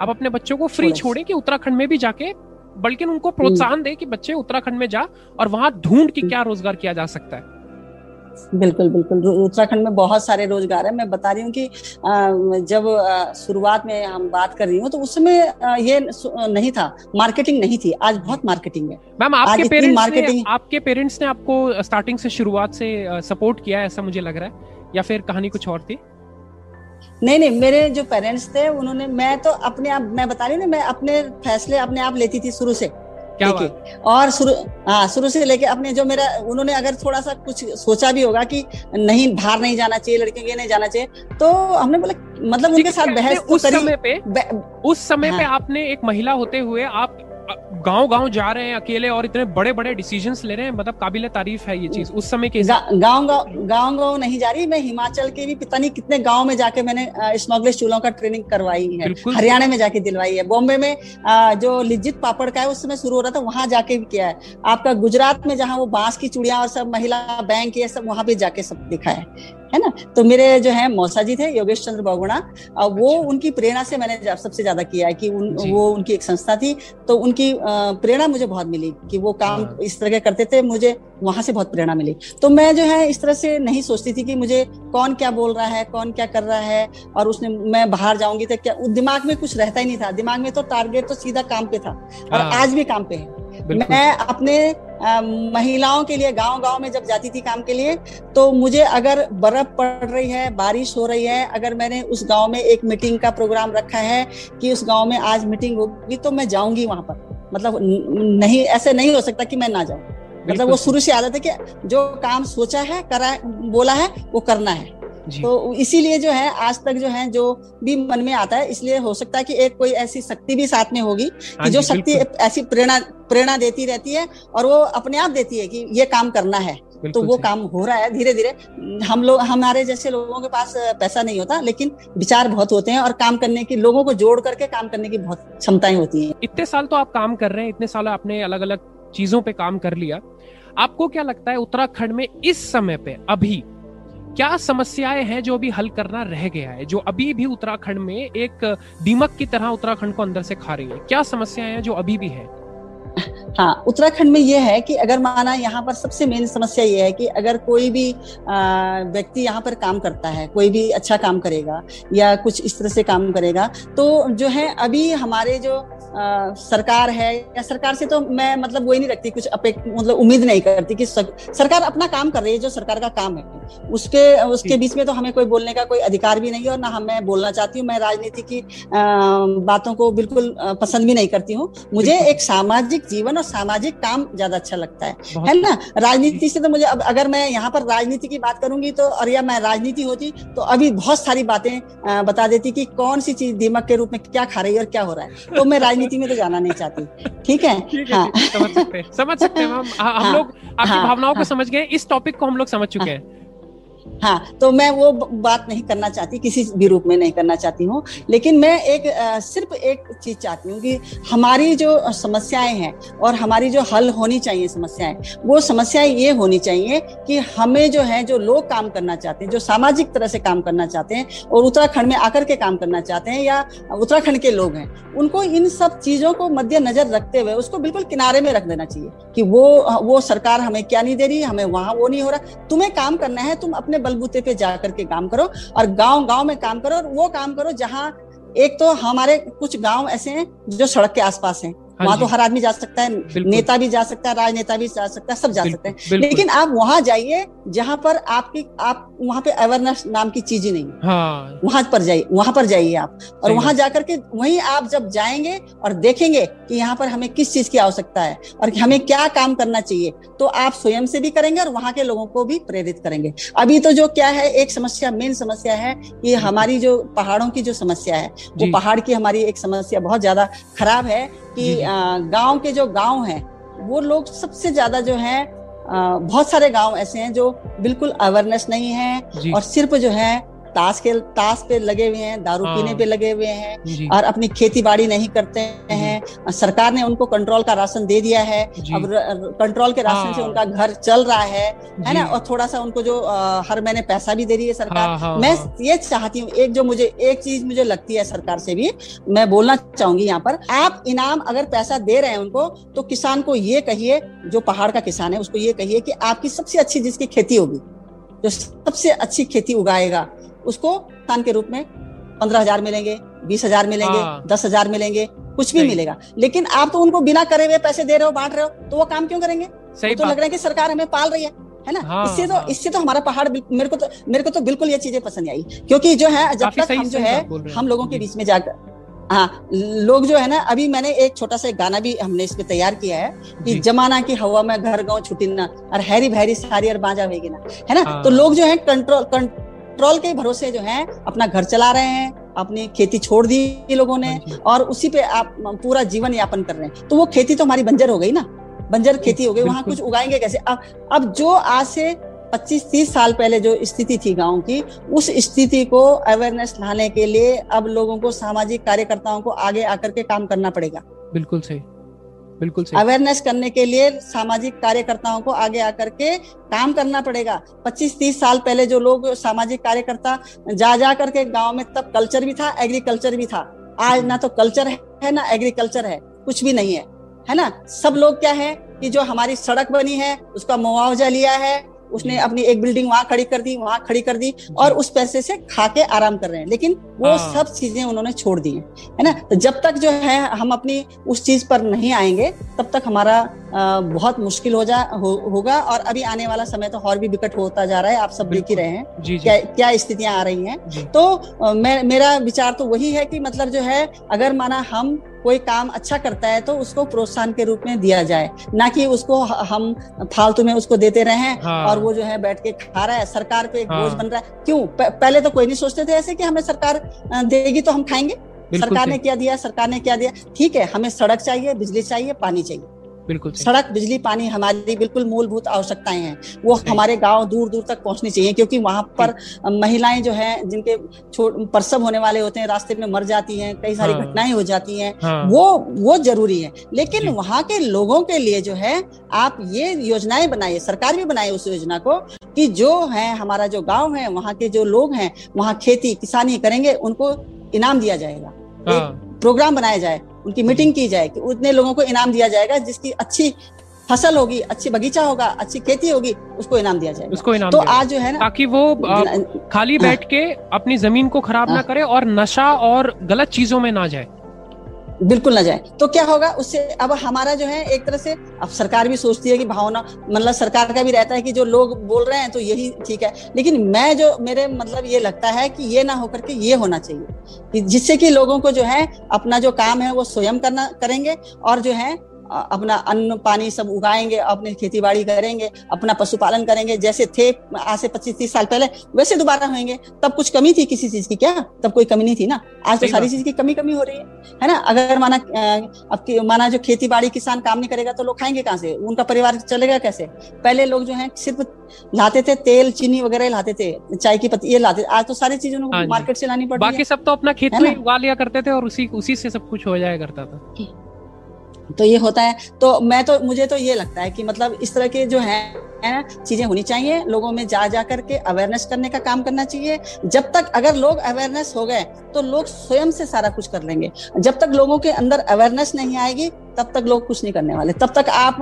आप अपने बच्चों को फ्री छोड़ें कि उत्तराखंड में भी जाके बल्कि उनको प्रोत्साहन दे कि बच्चे उत्तराखंड में जा और वहाँ ढूंढ के क्या रोज़गार किया जा सकता है। बिल्कुल बिल्कुल। उत्तराखंड में बहुत सारे रोज़गार है। मैं बता रही हूँ कि जब शुरुआत में हम बात कर रही हूँ तो उसमें ये नहीं था। मार्केटिंग नहीं थी। आज बहुत मार्केटिंग है। मैम आपके पेरेंट्स मार्केटिंग ने, आपके पेरेंट्स ने आपको स्टार्टिंग से शुरुआत से सपोर्ट किया ऐसा मुझे लग रहा है? या फिर कहानी कुछ और थी? नहीं नहीं मेरे जो पेरेंट्स थे उन्होंने मैं तो अपने आप मैं बता रही ना मैं अपने फैसले अपने आप लेती थी शुरू से। क्या देखिए और शुरू हाँ शुरू से लेके अपने जो मेरा उन्होंने अगर थोड़ा सा कुछ सोचा भी होगा कि नहीं बाहर नहीं जाना चाहिए लड़कियों के नहीं जाना चाहिए तो हमने बोला मतलब उनके साथ बहस तो उस समय पे उस समय हाँ, पे आपने एक महिला होते हुए आप गाँव गाँव जा रहे हैं अकेले और इतने बड़े बड़े डिसीजंस ले रहे हैं मतलब काबिल तारीफ़ है ये चीज़। उस समय के गाँव गाँव गाँव नहीं जा रही मैं हिमाचल के भी पता नहीं कितने गाँव में जाके मैंने स्मगलेस चूलों का ट्रेनिंग करवाई है। हरियाणा में जाके दिलवाई है। बॉम्बे में जो लिज्जित पापड़ का है उस समय शुरू हो रहा था वहाँ जाके भी किया है। आपका गुजरात में जहाँ वो बाँस की चूड़िया और सब महिला बैंक ये सब वहाँ भी जाके सब दिखा है। है ना तो मेरे जो है मौसा जी थे योगेश चंद्र बहुगुणा वो अच्छा। उनकी प्रेरणा से मैंने सबसे ज़्यादा किया है कि उन, वो उनकी एक संस्था थी तो उनकी प्रेरणा मुझे बहुत मिली कि वो काम हाँ। इस तरह के करते थे मुझे वहाँ से बहुत प्रेरणा मिली तो मैं जो है इस तरह से नहीं सोचती थी कि मुझे कौन क्या बोल रहा है कौन क्या कर रहा है और उसने मैं बाहर जाऊँगी तो क्या दिमाग में कुछ रहता ही नहीं था दिमाग में तो टारगेट तो सीधा काम पे था और हाँ। आज भी काम पे है मैं अपने महिलाओं के लिए गाँव गाँव में जब जाती थी काम के लिए तो मुझे अगर बर्फ़ पड़ रही है बारिश हो रही है अगर मैंने उस गाँव में एक मीटिंग का प्रोग्राम रखा है कि उस गाँव में आज मीटिंग होगी तो मैं जाऊँगी वहाँ पर। मतलब नहीं ऐसे नहीं हो सकता कि मैं ना जाऊँ। मतलब वो शुरू से आदत है कि जो काम सोचा है करा बोला है वो करना है। तो इसीलिए जो है आज तक जो है जो भी मन में आता है इसलिए हो सकता है कि एक कोई ऐसी शक्ति भी साथ में होगी कि हाँ जो शक्ति ऐसी प्रेरणा प्रेरणा देती रहती है और वो अपने आप देती है कि ये काम करना है। तो वो काम हो रहा है धीरे धीरे हम लोग हमारे जैसे लोगों के पास पैसा नहीं होता लेकिन विचार बहुत होते हैं और काम करने की लोगों को जोड़ करके काम करने की बहुत क्षमताएँ होती हैं। इतने साल तो आप काम कर रहे हैं इतने साल आपने अलग अलग चीज़ों पे काम कर लिया। आपको क्या लगता है उत्तराखंड में इस समय पे अभी क्या समस्याएँ हैं जो अभी हल करना रह गया है, जो अभी भी उत्तराखंड में एक दीमक की तरह उत्तराखंड को अंदर से खा रही है? क्या समस्याएँ हैं जो अभी भी है? हाँ उत्तराखंड में यह है कि अगर माना यहाँ पर सबसे मेन समस्या ये है कि अगर कोई भी व्यक्ति यहाँ पर काम करता है, कोई भी अच्छा काम करेगा या कुछ इस तरह से काम करेगा तो जो है अभी हमारे जो आ, सरकार है या सरकार से तो मैं मतलब वही नहीं रखती कुछ अपेक्ष मतलब उम्मीद नहीं करती कि सर, सरकार अपना काम कर रही है जो सरकार का काम है। उसके उसके बीच में तो हमें कोई बोलने का कोई अधिकार भी नहीं है और ना हम मैं बोलना चाहती हूँ। मैं राजनीति की आ, बातों को बिल्कुल पसंद भी नहीं करती हूँ। मुझे एक सामाजिक जीवन और सामाजिक काम ज़्यादा अच्छा लगता है। है ना? राजनीति से तो मुझे अब अगर मैं यहाँ पर राजनीति की बात करूँगी तो और या मैं राजनीति होती तो अभी बहुत सारी बातें बता देती कि कौन सी चीज़ दीमक के रूप में क्या खा रही है और क्या हो रहा है। तो मैं राजनीति (laughs) में तो जाना नहीं चाहती। ठीक है? हाँ समझ सकते हैं। (laughs) हम हम लोग आपकी हाँ, भावनाओं को हाँ। समझ गए इस टॉपिक को हम लोग समझ चुके हैं। हाँ तो मैं वो बात नहीं करना चाहती किसी भी रूप में नहीं करना चाहती हूँ। लेकिन मैं एक आ, सिर्फ़ एक चीज़ चाहती हूँ कि हमारी जो समस्याएँ हैं और हमारी जो हल होनी चाहिए समस्याएँ वो समस्याएँ ये होनी चाहिए कि हमें जो है जो लोग काम करना चाहते हैं जो सामाजिक तरह से काम करना चाहते हैं और उत्तराखंड में आकर के काम करना चाहते हैं या उत्तराखंड के लोग हैं उनको इन सब चीज़ों को मद्देनजर रखते हुए उसको बिल्कुल किनारे में रख देना चाहिए कि वो वो सरकार हमें क्या नहीं दे रही हमें वहाँ वो नहीं हो रहा। तुम्हें काम करना है तुम अपने बलबूते पे जा करके काम करो और गाँव गाँव में काम करो और वो काम करो जहाँ एक तो हमारे कुछ गाँव ऐसे हैं जो सड़क के आसपास हाँ। वहाँ तो हर आदमी जा सकता है नेता भी जा सकता है राजनेता भी जा सकता है सब जा सकते हैं। लेकिन आप वहाँ जाइए जहाँ पर आपकी आप वहाँ पे अवेयरनेस नाम की चीज़ ही नहीं हाँ। वहाँ पर जाइए वहाँ पर जाइए आप। और वहाँ जाकर के वहीं आप जब जाएँगे और देखेंगे कि यहाँ पर हमें किस चीज़ की आवश्यकता है और हमें क्या काम करना चाहिए तो आप स्वयं से भी करेंगे और वहाँ के लोगों को भी प्रेरित करेंगे। अभी तो जो क्या है एक समस्या मेन समस्या है कि हमारी जो पहाड़ों की जो समस्या है वो पहाड़ की हमारी एक समस्या बहुत ज़्यादा खराब है कि गाँव के जो गाँव हैं वो लोग सबसे ज़्यादा जो है बहुत सारे गाँव ऐसे हैं जो बिल्कुल अवेयरनेस नहीं है और सिर्फ़ जो है ताश के ताश पे लगे हुए हैं दारू हाँ। पीने पे लगे हुए हैं और अपनी खेती बाड़ी नहीं करते हैं। सरकार ने उनको कंट्रोल का राशन दे दिया है। अब कंट्रोल के राशन हाँ। से उनका घर चल रहा है है ना? और थोड़ा सा उनको जो आ, हर महीने पैसा भी दे रही है सरकार। हाँ, हाँ, मैं हाँ। ये चाहती हूँ एक जो मुझे एक चीज़ मुझे लगती है सरकार से भी मैं बोलना चाहूँगी यहाँ पर आप इनाम अगर पैसा दे रहे हैं उनको तो किसान को ये कहिए जो पहाड़ का किसान है उसको ये कहिए कि आपकी सबसे अच्छी जिसकी खेती होगी जो सबसे अच्छी खेती उगाएगा उसको स्थान के रूप में पंद्रह हज़ार मिलेंगे बीस हज़ार मिलेंगे हाँ। दस हज़ार मिलेंगे कुछ भी मिलेगा। लेकिन आप तो उनको बिना करे हुए पैसे दे रहे हो बांट रहे हो तो वो काम क्यों करेंगे? सही तो लग रहा है कि सरकार हमें पाल रही है है ना? हाँ, इससे तो हाँ। इससे तो हमारा पहाड़ मेरे को तो मेरे को तो बिल्कुल ये चीज़ें पसंद आई। क्योंकि जो है जब तक हम जो है हम लोगों के बीच में जाकर हाँ लोग जो है ना अभी मैंने एक छोटा सा गाना भी हमने इसमें तैयार किया है कि जमाना की हवा में घर गाँव छुट्टी ना और हैरी भैरी सारी और बाजा होगी ना है ना? हाँ। तो लोग जो है कंट्रोल कंट्रोल के भरोसे जो है अपना घर चला रहे हैं अपनी खेती छोड़ दी लोगों ने हाँ और उसी पे आप पूरा जीवन यापन कर रहे हैं। तो वो खेती तो हमारी बंजर हो गई ना? बंजर खेती हो गई वहाँ कुछ उगाएँगे कैसे? अब अब जो आज से 25-30 साल पहले जो स्थिति थी गाँव की उस स्थिति को अवेयरनेस लाने के लिए अब लोगों को सामाजिक कार्यकर्ताओं को आगे आकर के काम करना पड़ेगा। बिल्कुल सही। बिल्कुल अवेयरनेस करने के लिए सामाजिक कार्यकर्ताओं को आगे आकर के काम करना पड़ेगा। 25-30 साल पहले जो लोग सामाजिक कार्यकर्ता जा जा करके गाँव में तब कल्चर भी था, एग्रीकल्चर भी था। आज ना तो कल्चर है, ना एग्रीकल्चर है, कुछ भी नहीं है। है ना? सब लोग क्या है कि जो हमारी सड़क बनी है, उसका मुआवजा लिया है उसने अपनी एक बिल्डिंग वहाँ खड़ी कर दी वहाँ खड़ी कर दी और उस पैसे से खा के आराम कर रहे हैं। लेकिन वो हाँ। सब चीज़ें उन्होंने छोड़ दी है ना? तो जब तक जो है हम अपनी उस चीज़ पर नहीं आएँगे तब तक हमारा बहुत मुश्किल हो जा हो, होगा और अभी आने वाला समय तो और भी विकट होता जा रहा है। आप सब देख ही रहे हैं जी, जी. क्या क्या स्थितियाँ आ रही हैं। तो मैं मेरा विचार तो वही है कि मतलब जो है अगर माना हम कोई काम अच्छा करता है तो उसको प्रोत्साहन के रूप में दिया जाए। ना कि उसको हम फालतू में उसको देते रहे हाँ। और वो जो है बैठ के खा रहा है सरकार पे एक हाँ। बोझ बन रहा है। क्यों? पहले तो कोई नहीं सोचते थे ऐसे कि हमें सरकार देगी तो हम खाएँगे। सरकार ने क्या दिया सरकार ने क्या दिया? ठीक है हमें सड़क चाहिए बिजली चाहिए पानी चाहिए। बिल्कुल सड़क बिजली पानी हमारी बिल्कुल मूलभूत आवश्यकताएँ हैं। वो हमारे गाँव दूर दूर तक पहुंचनी चाहिए क्योंकि वहाँ पर महिलाएँ जो हैं जिनके प्रसव होने वाले होते हैं रास्ते में मर जाती हैं कई सारी घटनाएँ हाँ। घटनाएँ हो जाती हैं हाँ। वो वो ज़रूरी है। लेकिन वहाँ के लोगों के लिए जो है आप ये योजनाएँ बनाइए सरकार भी बनाए उस योजना को कि जो है हमारा जो गाँव है वहाँ के जो लोग हैं वहाँ खेती किसानी करेंगे उनको इनाम दिया जाएगा। हाँ। प्रोग्राम बनाया जाए उनकी मीटिंग की जाए कि उतने लोगों को इनाम दिया जाएगा जिसकी अच्छी फ़सल होगी अच्छी बगीचा होगा अच्छी खेती होगी उसको इनाम दिया जाएगा उसको इनाम तो आज जो है ना ताकि वो खाली बैठ हाँ। के अपनी ज़मीन को खराब ना हाँ। करे और नशा और गलत चीज़ों में ना जाए बिल्कुल ना जाए। तो क्या होगा, उससे अब हमारा जो है, एक तरह से, अब सरकार भी सोचती है कि भावना मतलब सरकार का भी रहता है कि जो लोग बोल रहे हैं तो यही ठीक है। लेकिन मैं जो, मेरे मतलब ये लगता है कि ये ना होकर के ये होना चाहिए। कि जिससे कि लोगों को जो है, अपना जो काम है वो स्वयं करना, करेंगे और जो है अपना अन्न पानी सब उगाएँगे अपने खेती बाड़ी करेंगे अपना पशुपालन करेंगे। जैसे थे आज से पच्चीस तीस साल पहले वैसे दोबारा होंगे। तब कुछ कमी थी किसी चीज़ की क्या? तब कोई कमी नहीं थी ना? आज तो सारी चीज़ की कमी कमी हो रही है। है ना? अगर माना अब माना जो खेती बाड़ी किसान काम नहीं करेगा तो लोग खाएँगे कहाँ से? उनका परिवार चलेगा कैसे? पहले लोग जो है सिर्फ़ लाते थे तेल चीनी वगैरह लाते थे चाय की पत्ती ये लाते आज तो सारी चीज़ उनको मार्केट से लानी पड़ती बाकी सब तो अपना खेत में उगा लिया करते थे और उसी उसी से सब कुछ हो जाया करता था। तो ये होता है। तो मैं तो मुझे तो ये लगता है कि मतलब इस तरह के जो है चीज़ें होनी चाहिए। लोगों में जा जा करके अवेयरनेस करने का काम करना चाहिए। जब तक अगर लोग अवेयरनेस हो गए तो लोग स्वयं से सारा कुछ कर लेंगे। जब तक लोगों के अंदर अवेयरनेस नहीं आएगी तब तक लोग कुछ नहीं करने वाले। तब तक आप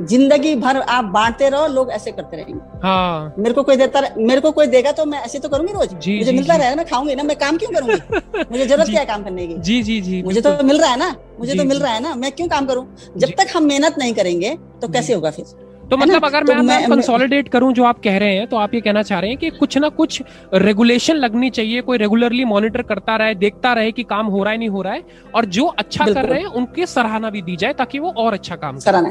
ज़िंदगी भर आप बांटते रहो लोग ऐसे करते रहेंगे। हाँ। मेरे को कोई देता मेरे को कोई देगा तो मैं ऐसे तो करूँगी रोज। जी, मुझे जी, मिलता रहेगा मैं खाऊँगी ना मैं काम क्यों करूँगी? (laughs) मुझे ज़रूरत क्या है काम करने की? जी जी जी मुझे तो मिल रहा है ना मुझे तो मिल रहा है ना मैं क्यों काम करूँ? जब तक हम मेहनत नहीं करेंगे तो कैसे होगा फिर? तो मतलब अगर तो मैं कंसोलिडेट करूँ जो आप कह रहे हैं तो आप ये कहना चाह रहे हैं कि कुछ ना कुछ रेगुलेशन लगनी चाहिए कोई रेगुलरली मॉनिटर करता रहे देखता रहे कि काम हो रहा है नहीं हो रहा है और जो अच्छा कर रहे हैं उनके सराहना भी दी जाए ताकि वो और अच्छा काम सराहना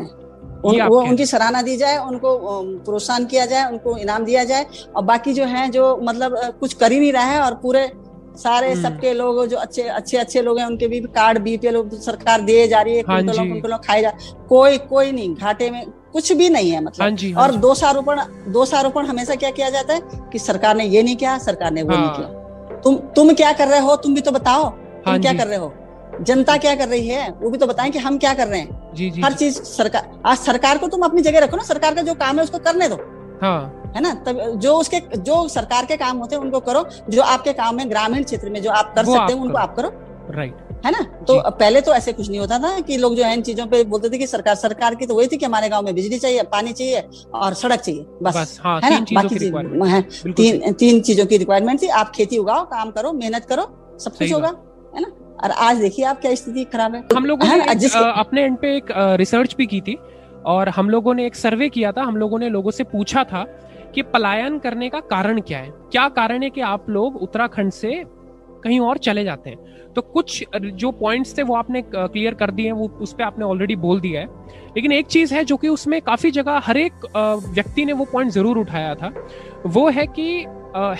उन, वो उनकी सराहना दी जाए उनको प्रोत्साहन किया जाए उनको इनाम दिया जाए और बाकी जो है जो मतलब कुछ कर ही नहीं रहा है और पूरे सारे हम्म। सबके लोग जो अच्छे अच्छे अच्छे लोग हैं उनके भी कार्ड बीपीएल सरकार दिए जा रही है हाँ कुंटलों कुंटलों खाए जा कोई कोई नहीं घाटे में कुछ भी नहीं है मतलब। हाँ जी, हाँ और दोषारोपण दोषारोपण हमेशा क्या किया जाता है कि सरकार ने ये नहीं किया सरकार ने वो हाँ। नहीं किया। तुम तुम क्या कर रहे हो तुम भी तो बताओ तुम हाँ क्या कर रहे हो? जनता क्या कर रही है वो भी तो बताएँ कि हम क्या कर रहे हैं। जी, जी, हर चीज़ सरकार आज सरकार को तुम अपनी जगह रखो ना सरकार का जो काम है उसको करने दो। हाँ। है ना? तब जो उसके जो सरकार के काम होते हैं उनको करो जो आपके काम है ग्रामीण क्षेत्र में जो आप कर सकते हैं उनको आप करो। राइट है ना? तो पहले तो ऐसे कुछ नहीं होता था कि लोग जो है इन चीज़ों पे बोलते थे कि सरकार सरकार की तो वही थी कि हमारे गाँव में बिजली चाहिए पानी चाहिए और सड़क चाहिए बस, बस हाँ, है ना? बाकी चीज़ तीन तीन चीज़ों की रिक्वायरमेंट थी। आप खेती उगाओ काम करो मेहनत करो सब कुछ होगा है ना? और आज देखिए आप क्या स्थिति खराब है। हम लोगों ने? अपने एंड पे एक रिसर्च भी की थी और हम लोगों ने एक सर्वे किया था। हम लोगों ने लोगों से पूछा था कि पलायन करने का कारण क्या है? क्या कारण है कि आप लोग उत्तराखंड से कहीं और चले जाते हैं। तो कुछ जो पॉइंट्स थे वो आपने क्लियर कर दिए हैं वो उस पर आपने ऑलरेडी बोल दिया है। लेकिन एक चीज़ है जो कि उसमें काफ़ी जगह हर एक व्यक्ति ने वो पॉइंट ज़रूर उठाया था वो है कि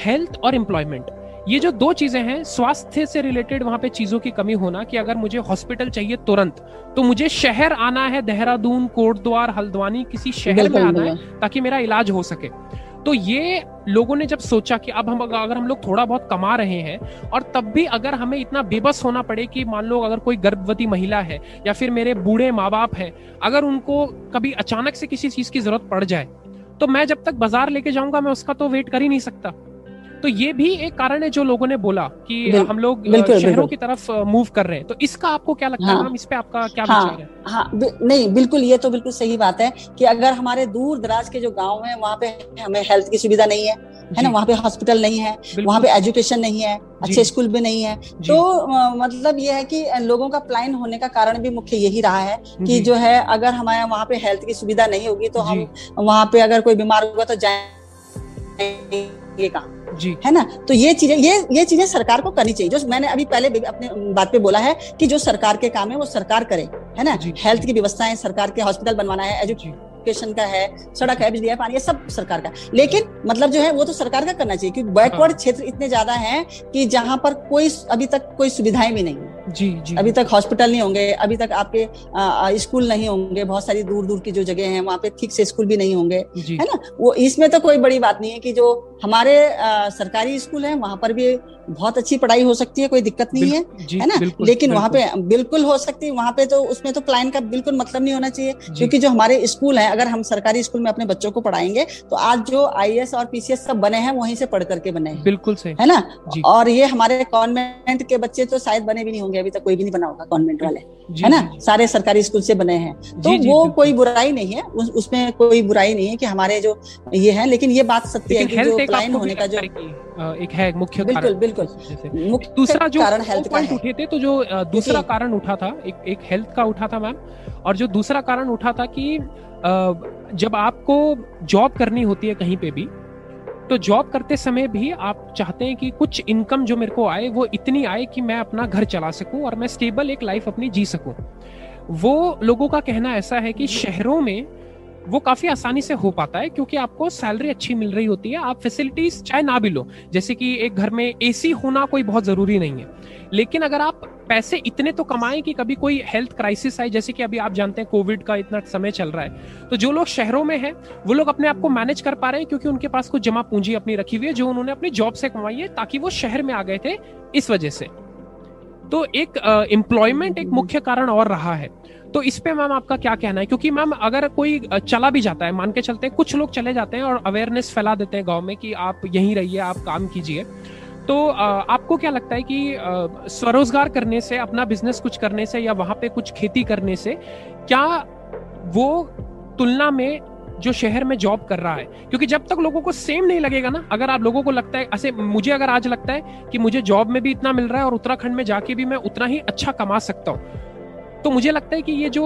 हेल्थ और एम्प्लॉयमेंट ये जो दो चीज़ें हैं स्वास्थ्य से रिलेटेड वहाँ पे चीज़ों की कमी होना कि अगर मुझे हॉस्पिटल चाहिए तुरंत तो मुझे शहर आना है देहरादून कोटद्वार हल्द्वानी किसी शहर में आना है ताकि मेरा इलाज हो सके। तो ये लोगों ने जब सोचा कि अब हम अगर हम लोग थोड़ा बहुत कमा रहे हैं और तब भी अगर हमें इतना बेबस होना पड़े कि मान लो अगर कोई गर्भवती महिला है या फिर मेरे बूढ़े माँ बाप है, अगर उनको कभी अचानक से किसी चीज़ की ज़रूरत पड़ जाए तो मैं जब तक बाज़ार लेके जाऊँगा, मैं उसका तो वेट कर ही नहीं सकता। तो ये भी एक कारण है जो लोगों ने बोला कि हम लोग शहरों की तरफ़ मूव कर रहे हैं। तो इसका आपको क्या लगता हाँ, है। इस पे आपका क्या हाँ, विचार है? हाँ नहीं बिल्कुल ये तो बिल्कुल सही बात है कि अगर हमारे दूर दराज के जो गाँव है वहाँ पे हमें हेल्थ की सुविधा नहीं है है ना? वहाँ पे हॉस्पिटल नहीं है वहाँ पे एजुकेशन नहीं है अच्छे स्कूल भी नहीं है। तो मतलब ये है कि लोगों का प्लान होने का कारण भी मुख्य यही रहा है कि जो। है अगर हमारे वहाँ पे हेल्थ की सुविधा नहीं होगी तो हम वहाँ पे अगर कोई बीमार होगा तो जाएँगे काम। जी। है ना? तो ये चीज़ें ये ये चीज़ें सरकार को करनी चाहिए। जो मैंने अभी पहले अपने बात पे बोला है कि जो सरकार के काम है वो सरकार करे है ना? हेल्थ की व्यवस्थाएँ सरकार के हॉस्पिटल बनवाना है एजुकेशन का है सड़क है बिजली है पानी है सब सरकार का। लेकिन मतलब जो है वो तो सरकार का करना चाहिए क्योंकि बैकवर्ड हाँ। क्षेत्र इतने ज़्यादा हैं कि जहाँ पर कोई अभी तक कोई सुविधाएँ भी नहीं है। जी जी। अभी तक हॉस्पिटल नहीं होंगे अभी तक आपके स्कूल नहीं होंगे बहुत सारी दूर दूर की जो जगह है वहाँ पे ठीक से स्कूल भी नहीं होंगे है ना? वो इसमें तो कोई बड़ी बात नहीं है कि जो हमारे आ, सरकारी स्कूल है वहाँ पर भी बहुत अच्छी पढ़ाई हो सकती है कोई दिक्कत नहीं है है ना? बिल्कुल, लेकिन बिल्कुल, वहाँ पे बिल्कुल। हो सकती है वहाँ पे तो उसमें तो प्लान का बिल्कुल मतलब नहीं होना चाहिए क्योंकि जो हमारे स्कूल है अगर हम सरकारी स्कूल में अपने बच्चों को पढ़ाएँगे तो आज जो आई और पीसीएस सब बने हैं वहीं से पढ़ करके बने हैं बिल्कुल सही। है ना? और ये हमारे कॉन्वेंट के बच्चे तो शायद बने भी नहीं होंगे अभी तक कोई भी नहीं बना होगा कॉन्वेंट वाले। है ना? सारे सरकारी स्कूल से बने हैं। तो वो कोई बुराई नहीं है। उस, उसमें कोई बुराई नहीं है कि हमारे जो ये है लेकिन ये बात सत्य है कि जो प्लान होने का जो एक है मुख्य बिल्कुल बिल्कुल। दूसरा जो कारण हेल्थ का उठे थे तो जो दूसरा कारण उठा था एक एक हेल्थ का उठा था मैम और जो दूसरा कारण उठा था कि जब आपको जॉब करनी होती है कहीं पे भी तो जॉब करते समय भी आप चाहते हैं कि कुछ इनकम जो मेरे को आए, वो इतनी आए कि मैं अपना घर चला सकूँ और मैं स्टेबल एक लाइफ अपनी जी सकूँ। वो लोगों का कहना ऐसा है कि शहरों में वो काफ़ी आसानी से हो पाता है, क्योंकि आपको सैलरी अच्छी मिल रही होती है, आप फैसिलिटीज़ चाहे ना भी लो, जैसे कि एक घर में एसी होना कोई बहुत ज़रूरी नहीं है। लेकिन अगर आप पैसे इतने तो कमाएँ कि कभी कोई हेल्थ क्राइसिस आए, जैसे कि अभी आप जानते हैं कोविड का इतना समय चल रहा है तो जो लोग शहरों में हैं, वो लोग अपने आप को मैनेज कर पा रहे हैं, क्योंकि उनके पास कुछ जमा पूंजी अपनी रखी हुई है, जो उन्होंने अपनी जॉब से कमाई है, ताकि वो शहर में आ गए थे इस वजह से। तो एक एम्प्लॉयमेंट एक मुख्य कारण और रहा है। तो इस पे मैम आपका क्या कहना है? क्योंकि मैम अगर कोई चला भी जाता है, मान के चलते हैं, कुछ लोग चले जाते हैं और अवेयरनेस फैला देते हैं गाँव में कि आप यहीं रहिए, आप काम कीजिए। तो आपको क्या लगता है कि स्वरोजगार करने से, अपना बिज़नेस कुछ करने से या वहाँ पे कुछ खेती करने से क्या वो तुलना में जो शहर में जॉब कर रहा है? क्योंकि जब तक लोगों को सेम नहीं लगेगा ना, अगर आप लोगों को लगता है, ऐसे मुझे अगर आज लगता है कि मुझे जॉब में भी इतना मिल रहा है और उत्तराखंड में जाके भी मैं उतना ही अच्छा कमा सकता हूँ तो मुझे लगता है कि ये जो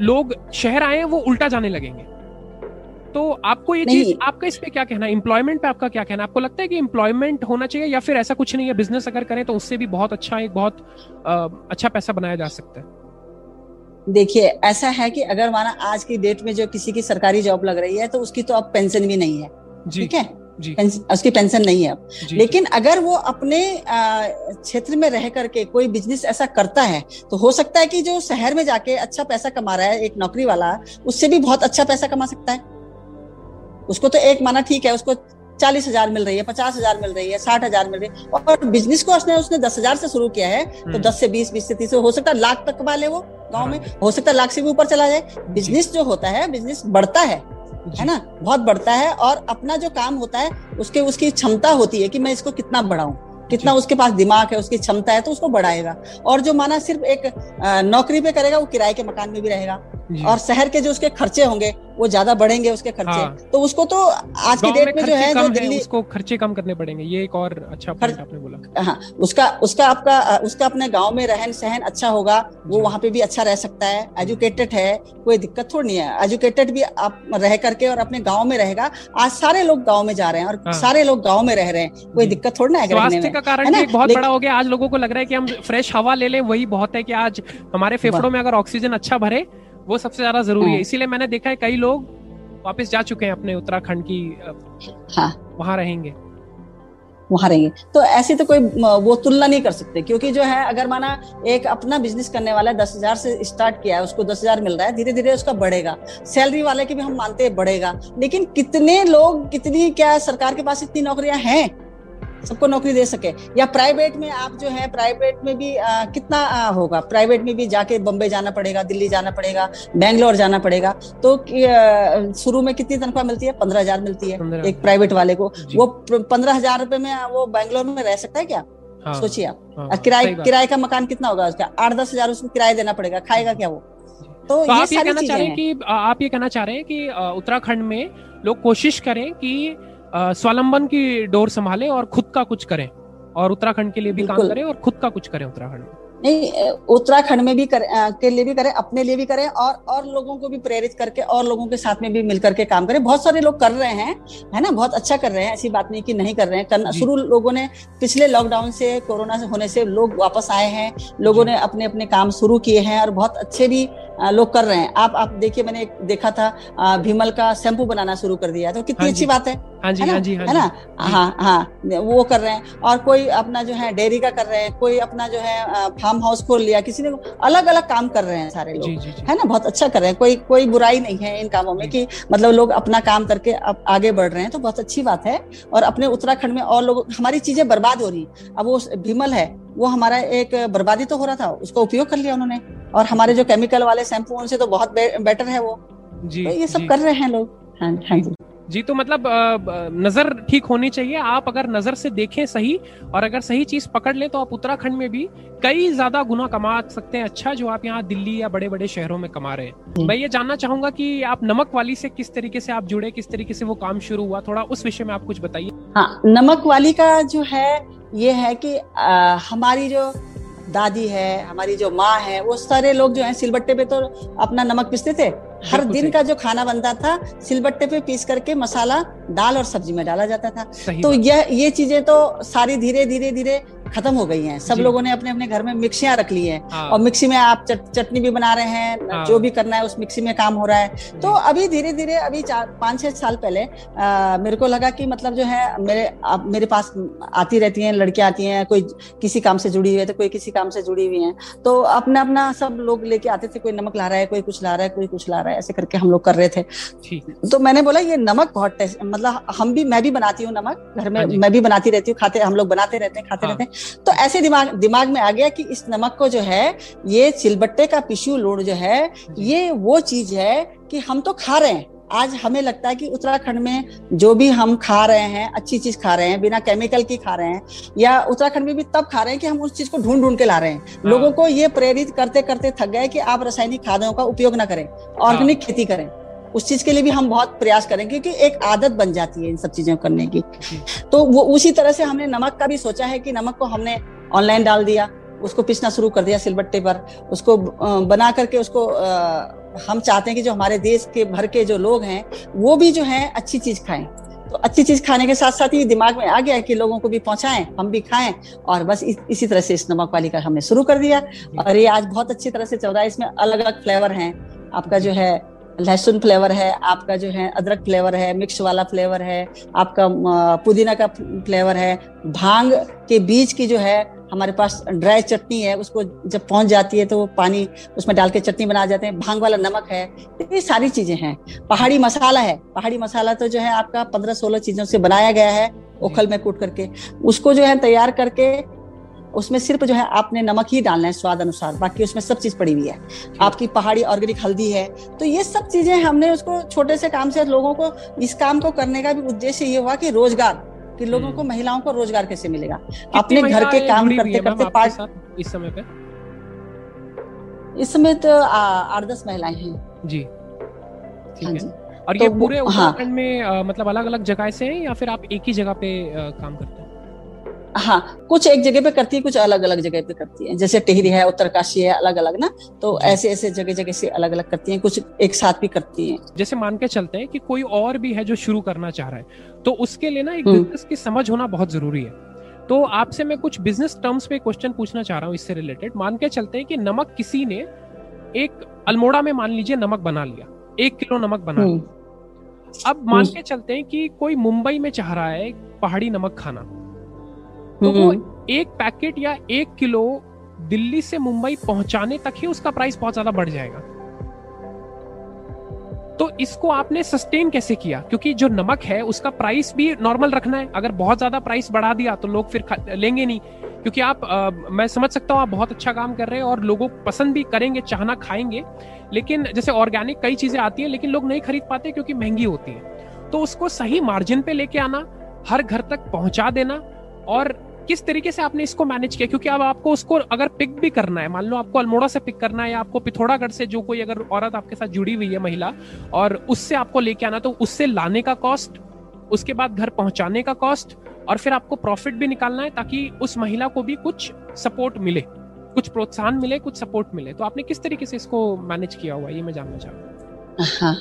लोग शहर आए हैं वो उल्टा जाने लगेंगे। तो आपको ये चीज़ आपका इस पे क्या कहना है? एम्प्लॉयमेंट पे आपका क्या कहना है? आपको लगता है कि एम्प्लॉयमेंट होना चाहिए या फिर ऐसा कुछ नहीं है? बिज़नेस अगर करें तो उससे भी बहुत अच्छा एक बहुत आ, अच्छा पैसा बनाया जा सकता है। देखिए ऐसा है कि अगर माना आज की डेट में जो किसी की सरकारी जॉब लग रही है तो उसकी तो अब पेंशन भी नहीं है। ठीक है? उसकी पेंशन नहीं है अब। लेकिन अगर वो अपने क्षेत्र में रह करके कोई बिज़नेस ऐसा करता है तो हो सकता है कि जो शहर में जाके अच्छा पैसा कमा रहा है एक नौकरी वाला उससे भी बहुत अच्छा पैसा कमा सकता है। उसको तो एक माना ठीक है उसको चालीस हज़ार मिल रही है पचास हज़ार मिल रही है साठ हज़ार मिल रही है और बिज़नेस को उसने उसने दस हज़ार से शुरू किया है तो हम्म। दस से बीस बीस से तीस हो सकता है लाख तक कमा ले वो गाँव में हाँ। हो सकता है लाख से भी ऊपर चला जाए। बिज़नेस जो होता है बिज़नेस बढ़ता है। है ना? बहुत बढ़ता है और अपना जो काम होता है उसके उसकी क्षमता होती है कि मैं इसको कितना बढ़ाऊं। कितना उसके पास दिमाग है उसकी क्षमता है तो उसको बढ़ाएगा। और जो माना सिर्फ़ एक नौकरी पे करेगा वो किराए के मकान में भी रहेगा। और शहर के जो उसके खर्चे होंगे वो ज़्यादा बढ़ेंगे उसके खर्चे। हाँ। तो उसको तो आज की डेट में जो है जो दिल्ली उसको खर्चे कम करने पड़ेंगे। ये एक और अच्छा पॉइंट आपने बोला। हाँ उसका उसका आपका उसका अपने गाँव में रहन सहन अच्छा होगा वो वहाँ पे भी अच्छा रह सकता है। एजुकेटेड है कोई दिक्कत थोड़ी नहीं है। एजुकेटेड भी आप रह करके और अपने गाँव में रहेगा। आज सारे लोग गाँव में जा रहे हैं और हाँ। सारे लोग गाँव में रह रहे हैं। कोई दिक्कत थोड़ी ना है का कारण बहुत बड़ा हो गया। आज लोगों को लग रहा है की हम फ्रेश हवा ले लें वही बहुत है की आज हमारे फेफड़ों में अगर ऑक्सीजन अच्छा भरे वो सबसे ज़्यादा ज़रूरी है। हाँ। इसीलिए मैंने देखा है कई लोग वापस जा चुके हैं अपने उत्तराखंड की हाँ। वहाँ रहेंगे। वहाँ रहेंगे। तो ऐसी तो कोई वो तुलना नहीं कर सकते क्योंकि जो है अगर माना एक अपना बिज़नेस करने वाला दस हज़ार से स्टार्ट किया है उसको दस हज़ार मिल रहा है धीरे धीरे उसका बढ़ेगा। सैलरी वाले की भी हम मानते हैं बढ़ेगा। लेकिन कितने लोग कितनी क्या सरकार के पास इतनी नौकरियाँ हैं? सबको नौकरी दे सके। या प्राइवेट में आप जो है प्राइवेट में भी आ, कितना आ, होगा? प्राइवेट में भी जाके बम्बई जाना पड़ेगा दिल्ली जाना पड़ेगा बेंगलोर जाना पड़ेगा। तो शुरू में कितनी तनख्वाह मिलती है? पंद्रह हज़ार मिलती है एक प्राइवेट वाले को। वो पंद्रह हज़ार रुपए में वो बैंगलोर में रह सकता है क्या? हाँ, सोचिए आप। हाँ, किराए किराए का मकान कितना होगा उसका? आठ दस हज़ार उसको किराया देना पड़ेगा। खाएगा क्या वो? तो, तो आप ये कहना चाह रहे हैं कि आप ये कहना चाह रहे हैं कि उत्तराखंड में लोग कोशिश करें कि स्वावलंबन की डोर संभाले और खुद का कुछ करें। और उत्तराखंड के लिए भी काम करें और खुद का कुछ करें उत्तराखंड। में नहीं उत्तराखंड में भी कर, के लिए भी करें अपने लिए भी करें और और लोगों को भी प्रेरित करके और लोगों के साथ में भी मिलकर के काम करें। बहुत सारे लोग कर रहे हैं है ना? बहुत अच्छा कर रहे हैं ऐसी बात नहीं कि नहीं कर रहे हैं। करना शुरू लोगों ने पिछले लॉकडाउन से कोरोना से होने से लोग वापस आए हैं लोगों ने अपने अपने काम शुरू किए हैं और बहुत अच्छे भी लोग कर रहे हैं। आप आप देखिए मैंने देखा था भीमल का शैम्पू बनाना शुरू कर दिया तो कितनी हाँ अच्छी बात है हाँ जी, हाँ जी, हाँ है ना? हाँ हाँ वो कर रहे हैं। और कोई अपना जो है डेयरी का कर रहे हैं कोई अपना जो है फार्म हाउस खोल लिया किसी ने अलग अलग काम कर रहे हैं सारे लोग है ना? बहुत अच्छा कर रहे हैं। कोई कोई बुराई नहीं है इन कामों में कि मतलब लोग अपना काम करके अब आगे बढ़ रहे हैं तो बहुत अच्छी बात है। और अपने उत्तराखंड में और लोग हमारी चीज़ें बर्बाद हो रही अब वो भीमल है वो हमारा एक बर्बादी तो हो रहा था उसका उपयोग कर लिया उन्होंने। और हमारे जो केमिकल वाले शैम्पू उनसे तो बहुत बे, बेटर है वो। जी तो ये सब जी. कर रहे हैं लोग। हाँ हाँ जी। जी तो मतलब नज़र ठीक होनी चाहिए। आप अगर नज़र से देखें सही और अगर सही चीज़ पकड़ ले तो आप उत्तराखंड में भी कई ज़्यादा गुना कमा सकते हैं। अच्छा जो आप यहाँ दिल्ली या बड़े बड़े शहरों में कमा रहे हैं। मैं ये जानना चाहूँगा कि आप नमक वाली से किस तरीके से आप जुड़े किस तरीके से वो काम शुरू हुआ? थोड़ा उस विषय में आप कुछ बताइए। हाँ नमक वाली का जो है ये है कि आ, हमारी जो दादी है, हमारी जो माँ है, वो सारे लोग जो हैं सिलबट्टे पे तो अपना नमक पीसते थे। हर दिन का जो खाना बनता था सिलबट्टे पे पीस करके मसाला दाल और सब्ज़ी में डाला जाता था। तो यह ये चीज़ें तो सारी धीरे धीरे धीरे खत्म हो गई हैं। सब लोगों ने अपने अपने घर में मिक्सियाँ रख ली हैं। हाँ। और मिक्सी में आप चट, चटनी भी बना रहे हैं हाँ। जो भी करना है उस मिक्सी में काम हो रहा है। तो अभी धीरे धीरे अभी चार पाँच छह साल पहले आ, मेरे को लगा कि मतलब जो है मेरे आप मेरे पास आती रहती हैं लड़कियाँ आती हैं कोई किसी काम से जुड़ी हुई है तो कोई किसी काम से जुड़ी हुई है। तो अपना अपना सब लोग लेके आते थे कोई नमक ला रहा है कोई कुछ ला रहा है कोई कुछ ला रहा है। ऐसे करके हम लोग कर रहे थे। तो मैंने बोला ये नमक बहुत टेस्ट मतलब हम भी मैं भी बनाती हूँ नमक घर में हाँ मैं भी बनाती रहती हूँ खाते हम लोग बनाते रहते हैं खाते रहते हैं। तो ऐसे दिमाग दिमाग में आ गया कि इस नमक को जो है ये सिलबट्टे का पिशु लोड जो है ये वो चीज़ है कि हम तो खा रहे हैं। आज हमें लगता है कि उत्तराखंड में जो भी हम खा रहे हैं अच्छी चीज़ खा रहे हैं बिना केमिकल की खा रहे हैं या उत्तराखंड में भी तब खा रहे हैं कि हम उस चीज़ को ढूंढ ढूंढ के ला रहे हैं हाँ। लोगों को ये प्रेरित करते करते थक गए कि आप रासायनिक खादों का उपयोग ना करें ऑर्गेनिक हाँ। खेती करें उस चीज़ के लिए भी हम बहुत प्रयास करें क्योंकि एक आदत बन जाती है इन सब चीज़ों करने की तो वो उसी तरह से हमने नमक का भी सोचा है कि नमक को हमने ऑनलाइन डाल दिया उसको पिसना शुरू कर दिया सिलबट्टे पर। उसको बना करके उसको हम चाहते हैं कि जो हमारे देश के भर के जो लोग हैं वो भी जो है अच्छी चीज़ खाएँ। तो अच्छी चीज़ खाने के साथ साथ ही दिमाग में आ गया कि लोगों को भी पहुंचाएँ हम भी खाएँ। और बस इस, इसी तरह से इस नमक वाली का हमने शुरू कर दिया। और ये आज बहुत अच्छी तरह से चल रहा है। इसमें अलग अलग फ्लेवर हैं। आपका जो है लहसुन फ्लेवर है आपका जो है अदरक फ्लेवर है मिक्स वाला फ्लेवर है आपका पुदीना का फ्लेवर है। भाँग के बीज की जो है हमारे पास ड्राई चटनी है उसको जब पहुँच जाती है तो वो पानी उसमें डाल के चटनी बना जाते हैं। भाँग वाला नमक है ये सारी चीज़ें हैं। पहाड़ी मसाला है पहाड़ी मसाला तो जो है आपका पंद्रह सोलह चीज़ों से बनाया गया है ओखल में कूट करके। उसको जो है तैयार करके उसमें सिर्फ़ जो है आपने नमक ही डालना है स्वाद अनुसार बाकी उसमें सब चीज़ पड़ी हुई है। आपकी पहाड़ी ऑर्गेनिक हल्दी है तो ये सब चीज़ें हमने उसको छोटे से काम से लोगों को इस काम को करने का भी उद्देश्य ये हुआ कि रोज़गार। कि लोगों को हम्म। महिलाओं को रोज़गार कैसे मिलेगा? अपने घर के काम करते करते पार्ट इस समय पे? इस समय तो आठ दस महिलाएँ हैं। जी। हाँ जी। और तो ये पूरे हाँ। उत्तराखंड हाँ, में मतलब अलग अलग जगह से हैं या फिर आप एक ही जगह पे काम करते हैं? हाँ कुछ एक जगह पे करती है कुछ अलग अलग जगह पे करती है। जैसे टिहरी है उत्तरकाशी है अलग अलग ना? तो ऐसे ऐसे जगह जगह से अलग अलग करती है कुछ एक साथ भी करती हैं। जैसे मान के चलते हैं कि कोई और भी है जो शुरू करना चाह रहा है तो उसके लिए ना एक बिज़नेस हम्म। की समझ होना बहुत ज़रूरी है। तो आपसे मैं कुछ बिज़नेस टर्म्स पे क्वेश्चन पूछना चाह रहा हूँ इससे रिलेटेड मान के चलते हैं कि नमक किसी ने एक अल्मोड़ा में मान लीजिए नमक बना लिया एक किलो नमक बना लिया। हम्म। अब मान हम्म। के चलते हैं कि कोई मुंबई में चाह रहा है पहाड़ी नमक खाना। तो वो हम्म। एक पैकेट या एक किलो दिल्ली से मुंबई पहुँचाने तक ही उसका प्राइस बहुत ज़्यादा बढ़ जाएगा। तो इसको आपने सस्टेन कैसे किया? क्योंकि जो नमक है उसका प्राइस भी नॉर्मल रखना है। अगर बहुत ज़्यादा प्राइस बढ़ा दिया तो लोग फिर लेंगे नहीं। क्योंकि आप आ, मैं समझ सकता हूँ आप बहुत अच्छा काम कर रहे हैं और लोगों पसंद भी करेंगे चाहना खाएँगे। लेकिन जैसे ऑर्गेनिक कई चीज़ें आती है लेकिन लोग नहीं खरीद पाते क्योंकि महँगी होती है। तो उसको सही मार्जिन पे लेके आना हर घर तक पहुँचा देना और किस तरीके से आपने इसको मैनेज किया? क्योंकि अब आपको उसको अगर पिक भी करना है, मान लो आपको अल्मोड़ा से पिक करना है या आपको पिथौरागढ़ से जो कोई अगर औरत आपके साथ जुड़ी हुई है महिला और उससे आपको लेके आना तो उससे लाने का कॉस्ट उसके बाद घर पहुँचाने का कॉस्ट और फिर आपको प्रॉफिट भी निकालना है ताकि उस महिला को भी कुछ सपोर्ट मिले, कुछ प्रोत्साहन मिले, कुछ सपोर्ट मिले। तो आपने किस तरीके से इसको मैनेज किया हुआ ये मैं जानना चाहूँ हाँ।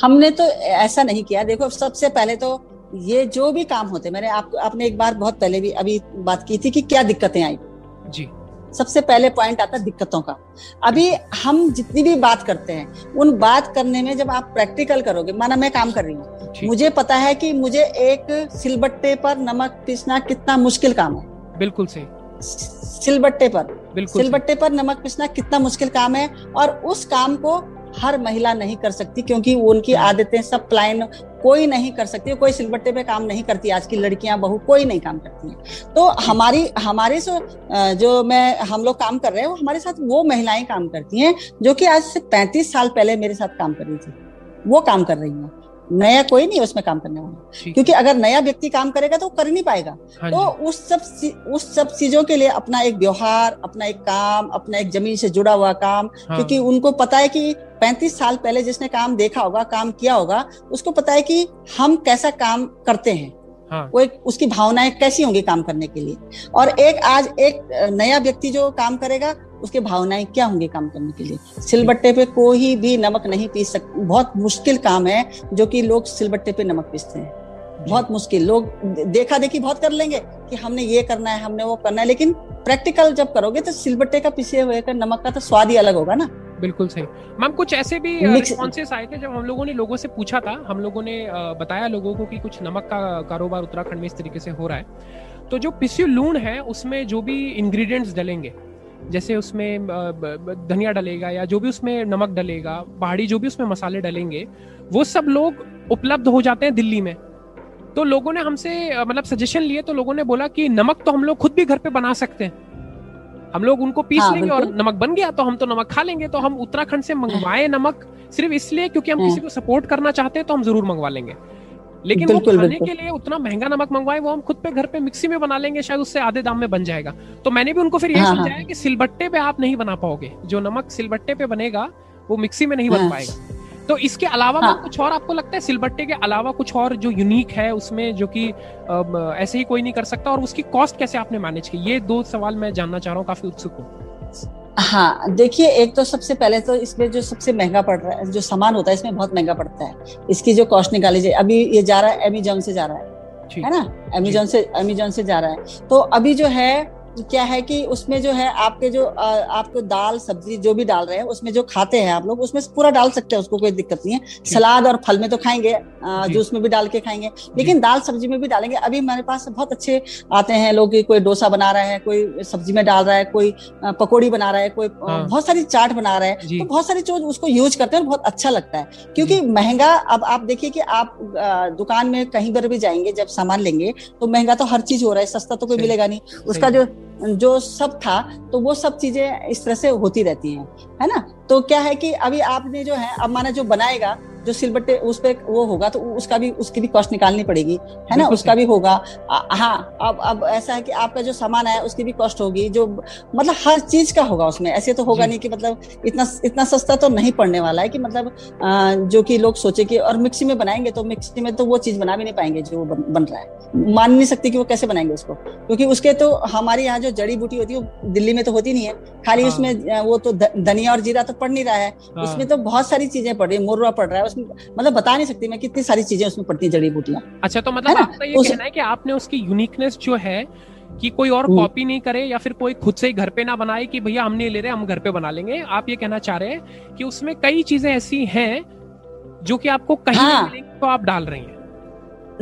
हमने तो ऐसा नहीं किया। देखो, सबसे पहले तो ये जो भी काम होते मैंने आपको आपने एक बार बहुत पहले भी अभी बात की थी कि क्या दिक्कतें आई। जी। सबसे पहले पॉइंट आता है दिक्कतों का। अभी हम जितनी भी बात करते हैं उन बात करने में जब आप प्रैक्टिकल करोगे माना मैं काम कर रही हूँ मुझे पता है कि मुझे एक सिलबट्टे पर नमक पीसना कितना मुश्किल काम है। बिल्कुल सही। सिलबट्टे पर बिल्कुल सिलबट्टे पर नमक पीसना कितना मुश्किल काम है और उस काम को हर महिला नहीं कर सकती क्योंकि उनकी हम्म। आदतें सब प्लान कोई नहीं कर सकती कोई सिलबट्टे पे काम नहीं करती आज की लड़कियाँ, बहू, कोई नहीं काम करती है। तो हमारी, हमारे से जो मैं, हम लोग काम कर रहे हैं, वो हमारे साथ वो महिलाएँ काम करती हैं, जो कि आज से पैंतीस साल पहले मेरे साथ काम कर रही थी। वो काम कर रही हैं। नया कोई नहीं उसमें काम करने वाला। क्योंकि अगर नया व्यक्ति काम करेगा तो वो कर नहीं पाएगा। हाँ तो उस सब उस सब चीज़ों के लिए अपना एक व्यवहार अपना एक काम अपना एक ज़मीन से जुड़ा हुआ काम हाँ। क्योंकि उनको पता है कि पैंतीस साल पहले जिसने काम देखा होगा काम किया होगा उसको पता है कि हम कैसा काम करते हैं। हाँ. वो एक उसकी भावनाएँ कैसी होंगी काम करने के लिए। और एक आज एक नया व्यक्ति जो काम करेगा उसके भावनाएँ क्या होंगी काम करने के लिए? सिलबट्टे पे कोई भी नमक नहीं पीस सकते बहुत मुश्किल काम है जो कि लोग सिलबट्टे पे नमक पीसते हैं। बहुत मुश्किल। लोग देखा देखी बहुत कर लेंगे कि हमने ये करना है हमने वो करना है लेकिन प्रैक्टिकल जब करोगे तो सिलबट्टे का पिसे हुए का नमक का तो स्वाद ही अलग होगा ना? बिल्कुल सही। मैम कुछ ऐसे भी रिस्पॉन्सेस आए थे जब हम लोगों ने लोगों से पूछा था? हम लोगों ने बताया लोगों को कि कुछ नमक का कारोबार उत्तराखंड में इस तरीके से हो रहा है। तो जो पिस्यू लूण है उसमें जो भी इंग्रेडिएंट्स डलेंगे जैसे उसमें धनिया डलेगा या जो भी उसमें नमक डलेगा पहाड़ी जो भी उसमें मसाले डलेंगे वो सब लोग उपलब्ध हो जाते हैं दिल्ली में। तो लोगों ने हमसे मतलब सजेशन लिए तो लोगों ने बोला कि नमक तो हम लोग खुद भी घर पे बना सकते हैं। हम लोग उनको पीस हाँ, लेंगे और नमक बन गया तो हम तो नमक खा लेंगे तो हम उत्तराखंड से मंगवाए नमक। सिर्फ़ इसलिए क्योंकि हम हाँ। किसी को सपोर्ट करना चाहते हैं तो हम ज़रूर मंगवा लेंगे। लेकिन वो खाने के लिए उतना महँगा नमक मंगवाए वो हम खुद पे घर पे मिक्सी में बना लेंगे शायद उससे आधे दाम में बन जाएगा। तो मैंने भी उनको फिर ये हाँ, हाँ। समझाया कि सिलबट्टे पे आप नहीं बना पाओगे। जो नमक सिलबट्टे पे बनेगा वो मिक्सी में नहीं बन हाँ। पाएगा। तो इसके अलावा हाँ. कुछ और आपको लगता है? सिलबट्टे के अलावा कुछ और जो यूनिक है उसमें जो कि ऐसे ही कोई नहीं कर सकता और उसकी कॉस्ट कैसे आपने मैनेज की? ये दो सवाल मैं जानना चाह रहा हूँ काफ़ी उत्सुक हूँ। हाँ देखिए एक तो सबसे पहले तो इसमें जो सबसे महँगा पड़ रहा है जो सामान होता है इसमें बहुत महँगा पड़ता है। इसकी जो कॉस्ट निकाली जाए अभी ये जा रहा है एमेजोन से जा रहा है। है ना? अमेजोन से अमेजोन से जा रहा है। तो अभी जो है क्या है कि उसमें जो है आपके जो आपको दाल सब्ज़ी जो भी डाल रहे हैं उसमें जो खाते हैं आप लोग उसमें पूरा डाल सकते हैं उसको कोई दिक्कत नहीं है। सलाद और फल में तो खाएँगे जूस में भी डाल के खाएँगे लेकिन दाल सब्ज़ी में भी डालेंगे। अभी हमारे पास बहुत अच्छे आते हैं लोग कोई डोसा बना रहा है कोई सब्ज़ी में डाल रहा है कोई पकौड़ी बना रहा है कोई हाँ। बहुत सारी चाट बना रहा है। तो बहुत सारी चीज़ उसको यूज़ करते हैं बहुत अच्छा लगता है। क्योंकि महँगा अब आप देखिए कि आप दुकान में कहीं पर भी जाएँगे जब सामान लेंगे तो महँगा तो हर चीज़ हो रहा है सस्ता तो कोई मिलेगा नहीं। उसका जो जो सब था तो वो सब चीज़ें इस तरह से होती रहती हैं, है ना? तो क्या है कि अभी आपने जो है, अब माना जो बनाएगा जो सिलबट्टे उस पर वो होगा तो उसका भी उसकी भी कॉस्ट निकालनी पड़ेगी है ना? उसका भी होगा। हाँ अब अब ऐसा है कि आपका जो सामान है उसकी भी कॉस्ट होगी जो मतलब हर चीज़ का होगा उसमें। ऐसे तो होगा नहीं कि मतलब इतना इतना सस्ता तो नहीं पड़ने वाला है कि मतलब जो कि लोग सोचे कि और मिक्सी में बनाएँगे तो मिक्सी में तो वो चीज़ बना भी नहीं पाएँगे जो बन रहा है। मान नहीं सकती कि वो कैसे बनाएँगे उसको क्योंकि उसके तो हमारे यहाँ जो जड़ी बूटी होती है वो दिल्ली में तो होती नहीं है। खाली हाँ। उसमें वो तो धनिया और जीरा तो पड़ नहीं रहा है। हाँ। उसमें तो बहुत सारी चीज़ें पड़ रही है मुर्रा पड़ रहा है उसमें मतलब बता नहीं सकती मैं कितनी सारी चीज़ें उसमें पड़ती जड़ी बूटियाँ अच्छा तो मतलब आपका ये उस... कहना है कि आपने उसकी यूनिकनेस जो है कि कोई और कॉपी हम्म। नहीं करे या फिर कोई खुद से ही घर पे ना बनाए कि भैया हम नहीं ले रहे हम घर पे बना लेंगे आप ये कहना चाह रहे हैं कि उसमें कई चीज़ें ऐसी हैं जो कि आपको कहीं हाँ। तो आप डाल रही हैं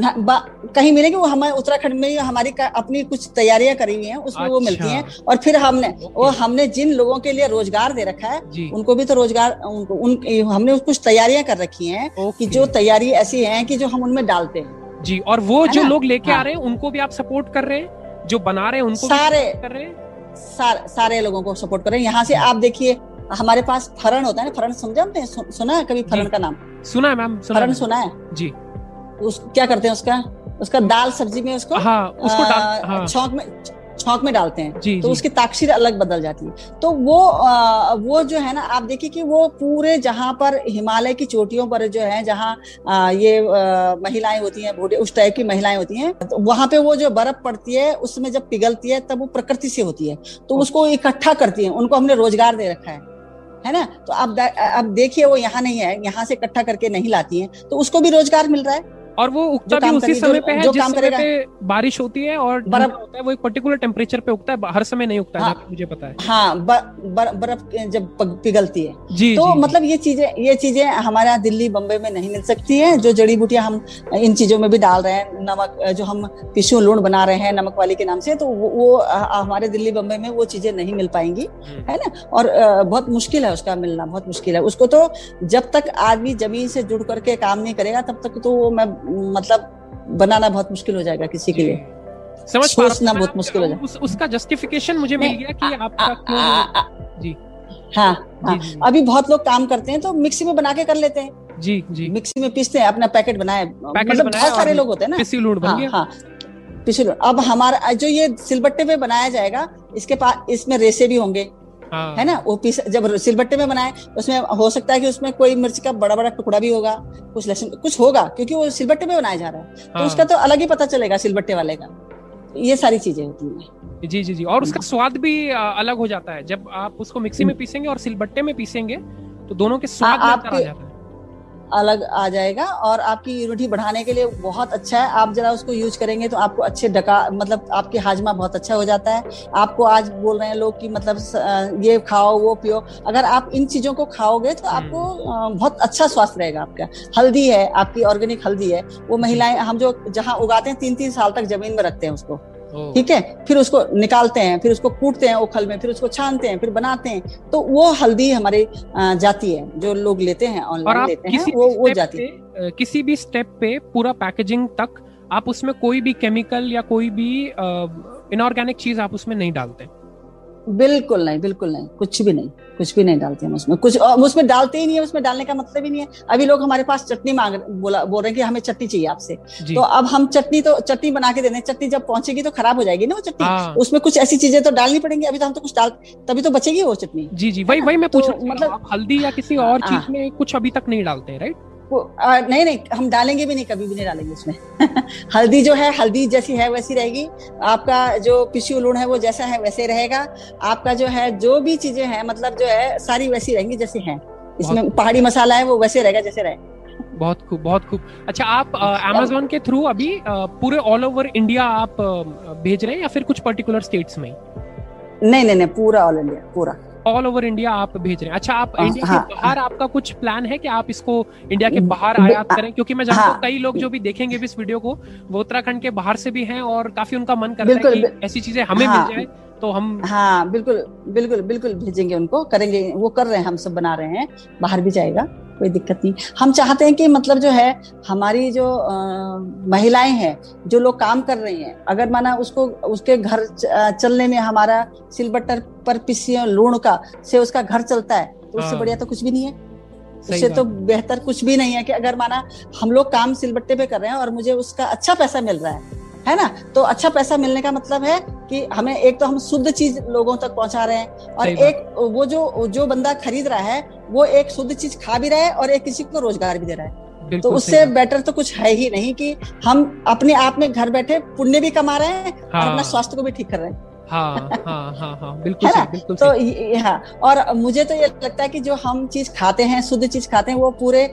कहीं मिलेगी वो हमारे उत्तराखंड में हमारी अपनी कुछ तैयारियाँ करी हुई हैं उसमें अच्छा। वो मिलती हैं। और फिर हमने वो हमने जिन लोगों के लिए रोज़गार दे रखा है उनको भी तो रोज़गार उनको उन हमने कुछ तैयारियाँ कर रखी हैं कि जो तैयारी ऐसी हैं कि जो हम उनमें डालते हैं। जी और वो जो लोग लेके हाँ। आ रहे हैं उनको भी आप सपोर्ट कर रहे हैं? जो बना रहे हैं उनको सारे कर रहे हैं? सारे सारे लोगों को सपोर्ट कर रहे हैं। यहाँ से आप देखिए हमारे पास फरण होता है ना फरन समझा आपने सुना है कभी फरण का नाम? सुना है मैम फरण सुना है? जी। उस क्या करते हैं उसका? उसका दाल सब्ज़ी में उसको हाँ, उसको डाल हाँ। छौक में छौक में डालते हैं। जी, तो जी. उसकी ताकशीर अलग बदल जाती है। तो वो आ, वो जो है ना आप देखिए कि वो पूरे जहाँ पर हिमालय की चोटियों पर जो है जहाँ ये महिलाएँ होती हैं बूढ़े उस टाइप की महिलाएँ होती हैं तो वहाँ पे वो जो बर्फ़ पड़ती है उसमें जब पिघलती है तब वो प्रकृति से होती है। तो उसको इकट्ठा करती है उनको हमने रोज़गार दे रखा है। है ना? तो अब अब देखिए वो यहाँ नहीं है यहाँ से इकट्ठा करके नहीं लाती है तो उसको भी रोज़गार मिल रहा है। और वो उगता भी उसी समय पे है जिस समय पे बारिश होती है और बर्फ़ होता है वो एक पर्टिकुलर टेम्परेचर पे उगता है हर समय नहीं उगता हाँ, है। मुझे पता है। हाँ बर्फ़ जब पिघलती है। जी तो जी, मतलब ये चीज़ें ये चीज़ें हमारे यहाँ दिल्ली बम्बई में नहीं मिल सकती है। जो जड़ी बूटियाँ हम इन चीज़ों में भी डाल रहे हैं नमक जो हम पिशु लूण बना रहे हैं नमक वाली के नाम से तो वो हमारे दिल्ली बम्बई में वो चीज़ें नहीं मिल पाएँगी हम्म। है ना? और बहुत मुश्किल है उसका मिलना बहुत मुश्किल है। उसको तो जब तक आदमी ज़मीन से जुड़ करके काम नहीं करेगा तब तक तो वो मैं मतलब बनाना बहुत मुश्किल हो जाएगा किसी के लिए। समझ सोचना बहुत मुश्किल हो जाएगा। उस, उसका जस्टिफिकेशन मुझे मिल गया कि आपका क्यों जी। हाँ, हाँ. अभी बहुत लोग काम करते हैं तो मिक्सी में बना के कर लेते हैं। जी जी। मिक्सी में पीसते हैं अपना पैकेट बनाए। मतलब बहुत सारे लोग होते हैं ना। पिसी लूट बन हाँ, गया। हाँ। पिसी लूट अब हमारा जो ये सिलबट्टे पे बनाया जाएगा इसके पास इसमें रेसे भी होंगे। हाँ। है ना? वो पीस जब सिलबट्टे में बनाए उसमें हो सकता है कि उसमें कोई मिर्च का बड़ा बड़ा टुकड़ा भी होगा कुछ लहसुन कुछ होगा क्योंकि वो सिलबट्टे में बनाया जा रहा है। तो हाँ। उसका तो अलग ही पता चलेगा सिलबट्टे वाले का। ये सारी चीज़ें होती हैं। जी जी जी। और उसका स्वाद भी अलग हो जाता है। जब आप उसको मिक्सी में पीसेंगे और सिलबट्टे में पीसेंगे तो दोनों के स्वाद आ, आपके, आ जाता है। अलग आ जाएगा और आपकी इम्यूनिटी बढ़ाने के लिए बहुत अच्छा है। आप जरा उसको यूज़ करेंगे तो आपको अच्छे डका मतलब आपके हाजमा बहुत अच्छा हो जाता है। आपको आज बोल रहे हैं लोग कि मतलब ये खाओ वो पियो। अगर आप इन चीज़ों को खाओगे तो आपको हम्म। बहुत अच्छा स्वास्थ्य रहेगा आपका। हल्दी है आपकी ऑर्गेनिक हल्दी है। वो महिलाएँ हम जो जहाँ उगाते हैं तीन तीन साल तक ज़मीन में रखते हैं उसको। ठीक है? फिर उसको निकालते हैं फिर उसको कूटते हैं ओखल में फिर उसको छानते हैं फिर बनाते हैं। तो वो हल्दी हमारे जाती है जो लोग लेते हैं ऑनलाइन लेते हैं वो वो जाती है। किसी भी स्टेप पे पूरा पैकेजिंग तक आप उसमें कोई भी केमिकल या कोई भी इनऑर्गेनिक चीज़ आप उसमें नहीं डालते। बिल्कुल नहीं बिल्कुल नहीं कुछ भी नहीं कुछ भी नहीं डालते हम उसमें। कुछ उसमें डालते ही नहीं है उसमें डालने का मतलब ही नहीं है। अभी लोग हमारे पास चटनी मांग बोला बोल रहे हैं कि हमें चटनी चाहिए आपसे। तो अब हम चटनी तो चटनी बना के हैं चटनी जब पहुंचेगी तो खराब हो जाएगी ना वो चटनी। हाँ। उसमें कुछ ऐसी चीज़ें तो डालनी पड़ेंगी अभी तो हम तो कुछ डाल तभी तो बचेगी वो चटनी। जी जी वही वही मैं पूछ तो, मतलब हल्दी या किसी और हाँ। चीज़ में कुछ अभी तक नहीं डालते राइट? आ, नहीं नहीं हम डालेंगे भी नहीं कभी भी नहीं डालेंगे उसमें। (laughs) हल्दी जो है हल्दी जैसी है वैसी रहेगी। आपका जो पिशु लूण है वो जैसा है वैसे रहेगा। आपका जो है जो भी चीज़ें हैं मतलब जो है सारी वैसी रहेंगी जैसे है। इसमें पहाड़ी मसाला है वो वैसे रहेगा जैसे रहे। बहुत खूब बहुत खूब। अच्छा आप अमेजोन के थ्रू अभी पूरे ऑल ओवर इंडिया आप भेज रहे हैं या फिर कुछ पर्टिकुलर स्टेट्स में नहीं नहीं नहीं पूरा ऑल इंडिया पूरा। ऑल ओवर इंडिया आप भेज रहे हैं। अच्छा आप इंडिया हाँ, के बाहर हाँ, आपका कुछ प्लान है कि आप इसको इंडिया के बाहर आयात करें? क्योंकि मैं जानता हूँ हाँ, कई लोग जो भी देखेंगे भी इस वीडियो को वो उत्तराखंड के बाहर से भी हैं और काफ़ी उनका मन करता है कि ऐसी चीज़ें हमें हाँ, मिल जाए तो हम हाँ बिल्कुल बिल्कुल बिल्कुल भेजेंगे उनको करेंगे वो कर रहे हैं हम सब बना रहे हैं बाहर भी जाएगा। कोई दिक्कत नहीं। हम चाहते हैं कि मतलब जो है हमारी जो महिलाएँ हैं जो लोग काम कर रही हैं अगर माना उसको उसके घर चलने में हमारा सिलबट्टर पर पिसी लूण का से उसका घर चलता है तो उससे हाँ। बढ़िया तो कुछ भी नहीं है। उससे तो बेहतर कुछ भी नहीं है कि अगर माना हम लोग काम सिलबट्टे पे कर रहे हैं और मुझे उसका अच्छा पैसा मिल रहा है है ना? तो अच्छा पैसा मिलने का मतलब है कि हमें एक तो हम शुद्ध चीज़ लोगों तक पहुँचा रहे हैं और एक वो जो जो बंदा खरीद रहा है वो एक शुद्ध चीज़ खा भी रहा है और एक किसी को रोज़गार भी दे रहा है। तो उससे बेटर तो कुछ है ही नहीं कि हम अपने आप में घर बैठे पुण्य भी कमा रहे हैं हाँ। और अपना स्वास्थ्य को भी ठीक कर रहे हैं। हाँ हाँ हाँ हाँ बिल्कुल है ना? बिल्कुल तो हाँ और मुझे तो ये लगता है कि जो हम चीज़ खाते हैं शुद्ध चीज़ खाते हैं वो पूरे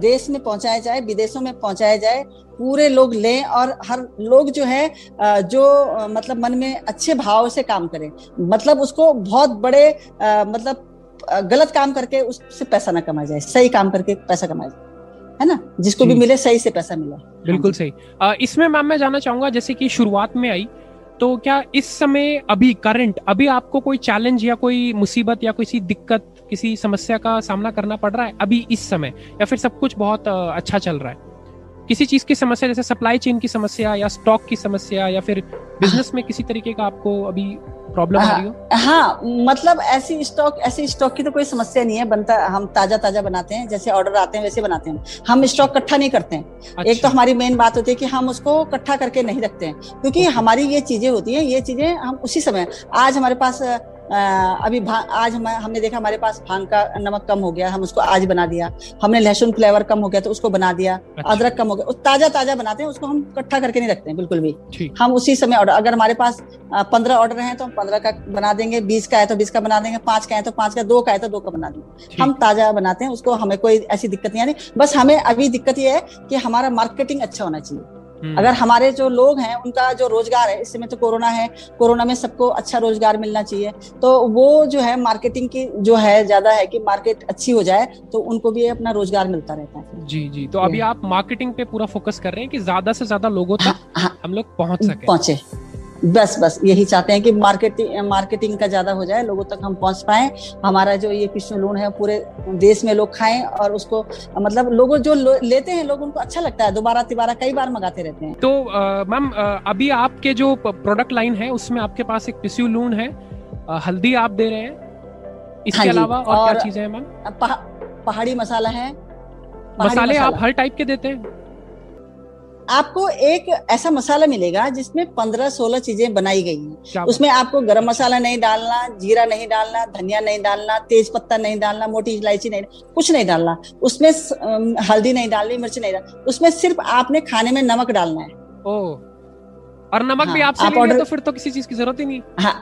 देश में पहुँचाया जाए विदेशों में पहुँचाया जाए पूरे लोग लें और हर लोग जो है जो मतलब मन में अच्छे भाव से काम करें। मतलब उसको बहुत बड़े मतलब गलत काम करके उससे पैसा ना कमाया जाए सही काम करके पैसा कमाया जाए है ना? जिसको भी मिले सही से पैसा मिले। बिल्कुल सही। इसमें मैम मैं जानना चाहूँगा जैसे कि शुरुआत में आई तो क्या इस समय अभी करंट अभी आपको कोई चैलेंज या कोई मुसीबत या किसी दिक्कत, किसी समस्या का सामना करना पड़ रहा है अभी इस समय? या फिर सब कुछ बहुत अच्छा चल रहा है? किसी चीज़ की समस्या जैसे सप्लाई चेन की समस्या या स्टॉक की समस्या या फिर बिज़नेस में किसी तरीके का आपको अभी प्रॉब्लम आ रही हो? हाँ मतलब ऐसी स्टॉक ऐसी स्टॉक की तो कोई समस्या नहीं है बनता हम ताज़ा ताज़ा बनाते हैं जैसे ऑर्डर आते हैं वैसे बनाते हैं हम। स्टॉक इकट्ठा नहीं करते हैं। अच्छा। एक तो हमारी मेन बात होती है कि हम उसको इकट्ठा करके नहीं रखते हैं क्योंकि हमारी ये चीज़ें होती हैं ये चीज़ें हम उसी समय आज हमारे पास अभी आज हम हमने देखा हमारे पास भाँग का नमक कम हो गया हम उसको आज बना दिया। हमने लहसुन फ्लेवर कम हो गया तो उसको बना दिया अच्छा। अदरक कम हो गया ताज़ा ताज़ा बनाते हैं उसको हम इकट्ठा करके नहीं रखते हैं बिल्कुल भी। हम उसी समय ऑर्डर अगर हमारे पास पंद्रह ऑर्डर हैं तो हम पंद्रह का बना देंगे बीस का है तो बीस का बना देंगे पाँच का है तो पाँच का दो का है तो दो का बना देंगे। हम ताज़ा बनाते हैं उसको हमें कोई ऐसी दिक्कत नहीं आनी बस हमें अभी दिक्कत ये है कि हमारा मार्केटिंग अच्छा होना चाहिए। अगर हमारे जो लोग हैं उनका जो रोज़गार है इस समय तो कोरोना है कोरोना में सबको अच्छा रोज़गार मिलना चाहिए। तो वो जो है मार्केटिंग की जो है ज़्यादा है कि मार्केट अच्छी हो जाए तो उनको भी अपना रोज़गार मिलता रहता है। जी जी। तो अभी आप मार्केटिंग पे पूरा फोकस कर रहे हैं कि ज़्यादा से ज़्यादा लोगों तक हाँ, हाँ, हम लोग पहुँच सके? पहुँचे। बस बस यही चाहते हैं कि मार्केटिंग मार्केटिंग का ज़्यादा हो जाए लोगों तक हम पहुँच पाए। हमारा जो ये कृष्ण लोन है पूरे देश में लोग खाएँ और उसको मतलब लोगों जो लो, लेते हैं लोग उनको अच्छा लगता है दोबारा तिबारा कई बार मंगाते रहते हैं। तो मैम अभी आपके जो प्रोडक्ट लाइन है उसमें आपके पास एक पिस्यू लून है हल्दी आप दे रहे हैं। इसके हाँ अलावा और, और क्या चीज़ें हैं मैम? पहाड़ी मसाला है मसाले आप हर टाइप के देते हैं? आपको एक ऐसा मसाला मिलेगा जिसमें पंद्रह सोलह चीज़ें बनाई गई हैं। उसमें आपको गरम मसाला नहीं डालना जीरा नहीं डालना धनिया नहीं डालना तेज पत्ता नहीं डालना मोटी इलायची नहीं कुछ नहीं डालना। उसमें हल्दी नहीं डालनी मिर्च नहीं डालनी उसमें सिर्फ़ आपने खाने में नमक डालना है। ओ और नमक हाँ, भी आपसे आप ऑर्डर तो फिर तो किसी चीज़ की ज़रूरत ही नहीं। हाँ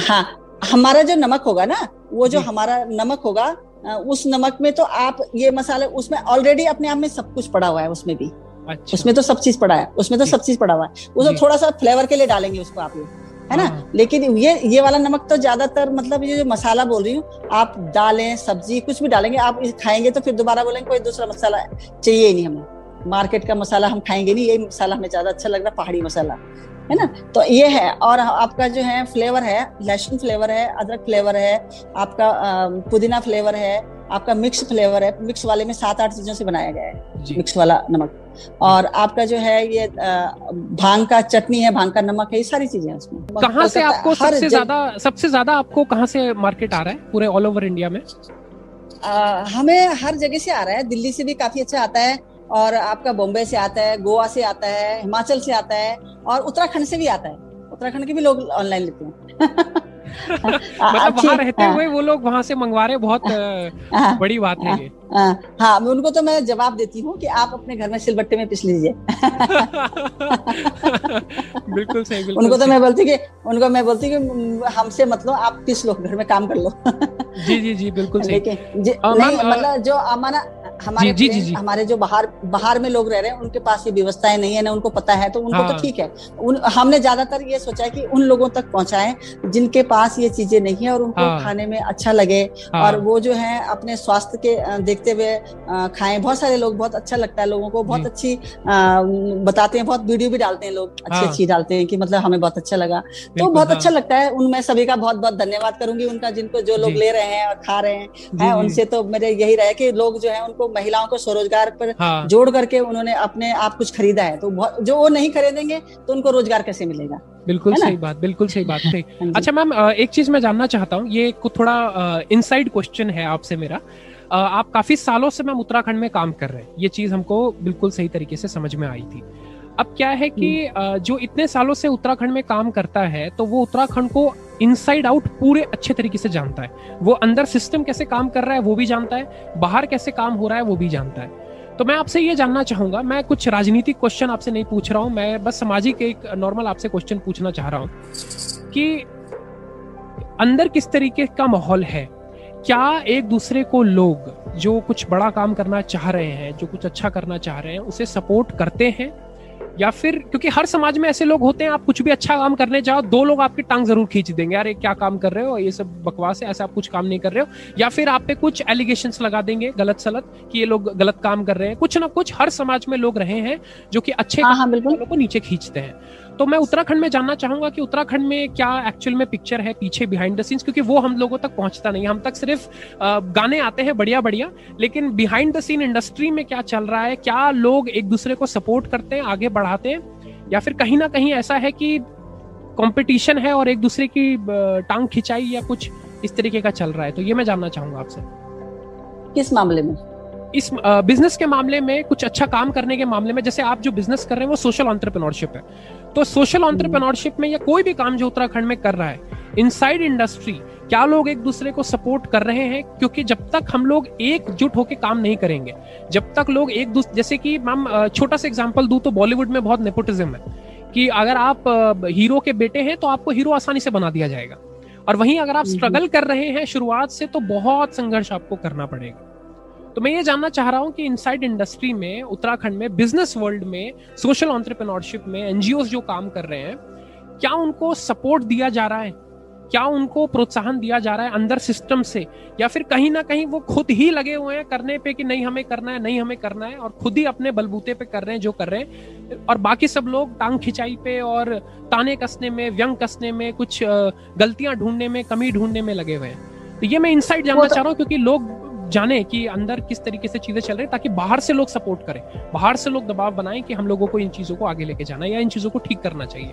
हाँ हमारा जो नमक होगा ना वो जो हमारा नमक होगा उस नमक में तो आप ये मसाले उसमें ऑलरेडी अपने आप में सब कुछ पड़ा हुआ है उसमें भी। अच्छा। उसमें तो सब चीज़ पड़ा है उसमें तो सब चीज़ पड़ा हुआ है। उसमें थोड़ा सा फ्लेवर के लिए डालेंगे उसको आप लोग है ना? हाँ। लेकिन ये ये वाला नमक तो ज़्यादातर मतलब ये जो मसाला बोल रही हूँ आप दालें सब्ज़ी कुछ भी डालेंगे आप खाएँगे तो फिर दोबारा बोलेंगे कोई दूसरा मसाला चाहिए ही नहीं हमें। मार्केट का मसाला हम खाएँगे नहीं यही मसाला हमें ज़्यादा अच्छा लग रहा है पहाड़ी मसाला है ना? तो ये है और आपका जो है फ्लेवर है लहसुन फ्लेवर है अदरक फ्लेवर है आपका पुदीना फ्लेवर है आपका मिक्स फ्लेवर है। मिक्स वाले में सात आठ चीज़ों से बनाया गया है। मिक्स वाला नमक। और आपका जो है ये भाँग का चटनी है भाँग का नमक है ये सारी चीज़ें उसमें। कहाँ से आपको सबसे ज़्यादा सबसे ज़्यादा आपको कहाँ से मार्केट आ रहा है? पूरे ऑल ओवर इंडिया में? आ, हमें हर जगह से आ रहा है। दिल्ली से भी काफ़ी अच्छा आता है और आपका बॉम्बे से आता है गोवा से आता है हिमाचल से आता है और उत्तराखंड से भी आता है। उत्तराखंड के भी लोग ऑनलाइन लेते हैं। (laughs) (laughs) मतलब वहाँ रहते हुए वो लोग वहाँ से मंगवा रहे बहुत हाँ। बड़ी बात है ये। हाँ। मैं उनको तो मैं जवाब देती हूँ कि आप अपने घर में सिलबट्टे में पिस लीजिए। (laughs) बिल्कुल सही बिल्कुल उनको तो मैं बोलती कि उनको मैं बोलती कि हमसे मतलब आप पिस लो घर में काम कर लो। जी जी जी बिल्कुल सही। लेकिन नहीं मतलब जो हमारा हमारे जी, जी, जी, हमारे जो बाहर बाहर में लोग रह रहे हैं उनके पास ये व्यवस्थाएँ नहीं है ना उनको पता है तो उनको तो हाँ। तो ठीक है उन हमने ज़्यादातर ये सोचा है कि उन लोगों तक पहुंचाएँ जिनके पास ये चीज़ें नहीं है और उनको हाँ। खाने में अच्छा लगे हाँ। और वो जो है अपने स्वास्थ्य के देखते हुए खाएँ बहुत सारे लोग बहुत अच्छा लगता है लोगों को बहुत अच्छी बताते हैं बहुत वीडियो भी डालते हैं लोग अच्छी हाँ। अच्छी डालते हैं कि मतलब हमें बहुत अच्छा लगा तो बहुत हाँ। अच्छा लगता है उनमें सभी का बहुत बहुत धन्यवाद करूँगी उनका जिनको जो लोग ले रहे हैं और खा रहे हैं उनसे तो मेरे यही रहे कि लोग जो है उनको महिलाओं को स्वरोजगार पर हाँ। जोड़ करके उन्होंने अपने आप कुछ खरीदा है। तो जो वो नहीं खरीदेंगे तो उनको रोज़गार कैसे मिलेगा? बिल्कुल सही बात बिल्कुल सही बात सही हाँ अच्छा मैम एक चीज़ मैं जानना चाहता हूँ ये थोड़ा इनसाइड क्वेश्चन है आपसे मेरा। आप काफ़ी सालों से मैम उत्तराखंड में काम कर रहे हैं। ये चीज़ हमको बिल्कुल सही तरीके से समझ में आई थी। अब क्या है कि हम्म। जो इतने सालों से उत्तराखंड में काम करता है तो वो उत्तराखंड को इनसाइड आउट पूरे अच्छे तरीके से जानता है। वो अंदर सिस्टम कैसे काम कर रहा है वो भी जानता है। बाहर कैसे काम हो रहा है वो भी जानता है। तो मैं आपसे ये जानना चाहूँगा मैं कुछ राजनीतिक क्वेश्चन आपसे नहीं पूछ रहा हूँ मैं बस सामाजिक एक नॉर्मल आपसे क्वेश्चन पूछना चाह रहा हूँ कि अंदर किस तरीके का माहौल है? क्या एक दूसरे को लोग जो कुछ बड़ा काम करना चाह रहे हैं जो कुछ अच्छा करना चाह रहे हैं उसे सपोर्ट करते हैं? या फिर क्योंकि हर समाज में ऐसे लोग होते हैं आप कुछ भी अच्छा काम करने जाओ दो लोग आपकी टांग ज़रूर खींच देंगे यार ये क्या काम कर रहे हो? ये सब बकवास है ऐसे आप कुछ काम नहीं कर रहे हो। या फिर आप पे कुछ एलिगेशन लगा देंगे गलत सलत कि ये लोग गलत काम कर रहे हैं। कुछ ना कुछ हर समाज में लोग रहे हैं जो कि अच्छे हाँ, हाँ, लोगों को नीचे खींचते हैं। तो मैं उत्तराखंड में जानना चाहूँगा कि उत्तराखंड में क्या एक्चुअल में पिक्चर है पीछे बिहाइंड द सीन्स क्योंकि वो हम लोगों तक पहुँचता नहीं हम तक सिर्फ़ गाने आते हैं बढ़िया बढ़िया लेकिन बिहाइंड द सीन इंडस्ट्री में क्या चल रहा है? क्या लोग एक दूसरे को सपोर्ट करते हैं आगे बढ़ाते हैं? या फिर कहीं ना कहीं ऐसा है कि कंपटीशन है और एक दूसरे की टांग खिंचाई या कुछ इस तरीके का चल रहा है? तो ये मैं जानना चाहूँगा आपसे। किस मामले में? इस बिज़नेस के मामले में कुछ अच्छा काम करने के मामले में जैसे आप जो बिज़नेस कर रहे हैं वो सोशल ऑन्टरप्रेन्योरशिप है। तो सोशल ऑन्टरप्रेन्योरशिप में या कोई भी काम जो उत्तराखंड में कर रहा है इनसाइड इंडस्ट्री क्या लोग एक दूसरे को सपोर्ट कर रहे हैं? क्योंकि जब तक हम लोग एकजुट होकर काम नहीं करेंगे जब तक लोग एक दूसरे जैसे कि मैम छोटा सा एग्ज़ाम्पल दू तो बॉलीवुड में बहुत नेपोटिज्म है कि अगर आप हीरो के बेटे हैं तो आपको हीरो आसानी से बना दिया जाएगा। और वहीं अगर आप स्ट्रगल कर रहे हैं शुरुआत से तो बहुत संघर्ष आपको करना पड़ेगा। तो मैं ये जानना चाह रहा हूँ कि इनसाइड इंडस्ट्री में उत्तराखंड में बिज़नेस वर्ल्ड में सोशल ऑन्टरप्रेन्योरशिप में एनजीओ जो काम कर रहे हैं क्या उनको सपोर्ट दिया जा रहा है? क्या उनको प्रोत्साहन दिया जा रहा है अंदर सिस्टम से? या फिर कहीं ना कहीं वो खुद ही लगे हुए हैं करने पे कि नहीं हमें करना है नहीं हमें करना है और खुद ही अपने बलबूते पे कर रहे हैं जो कर रहे हैं? और बाकी सब लोग टांग खिंचाई पे और ताने कसने में व्यंग कसने में कुछ गलतियाँ ढूँढने में कमी ढूँढने में लगे हुए हैं। तो ये मैं इनसाइड जानना. चाह रहा हूँ क्योंकि लोग जाने कि अंदर किस तरीके से चीज़ें चल रही है, ताकि बाहर से लोग सपोर्ट करें। बाहर से लोग दबाव बनाएँ कि हम लोगों को इन चीज़ों को आगे लेके जाना या इन चीज़ों को ठीक करना चाहिए।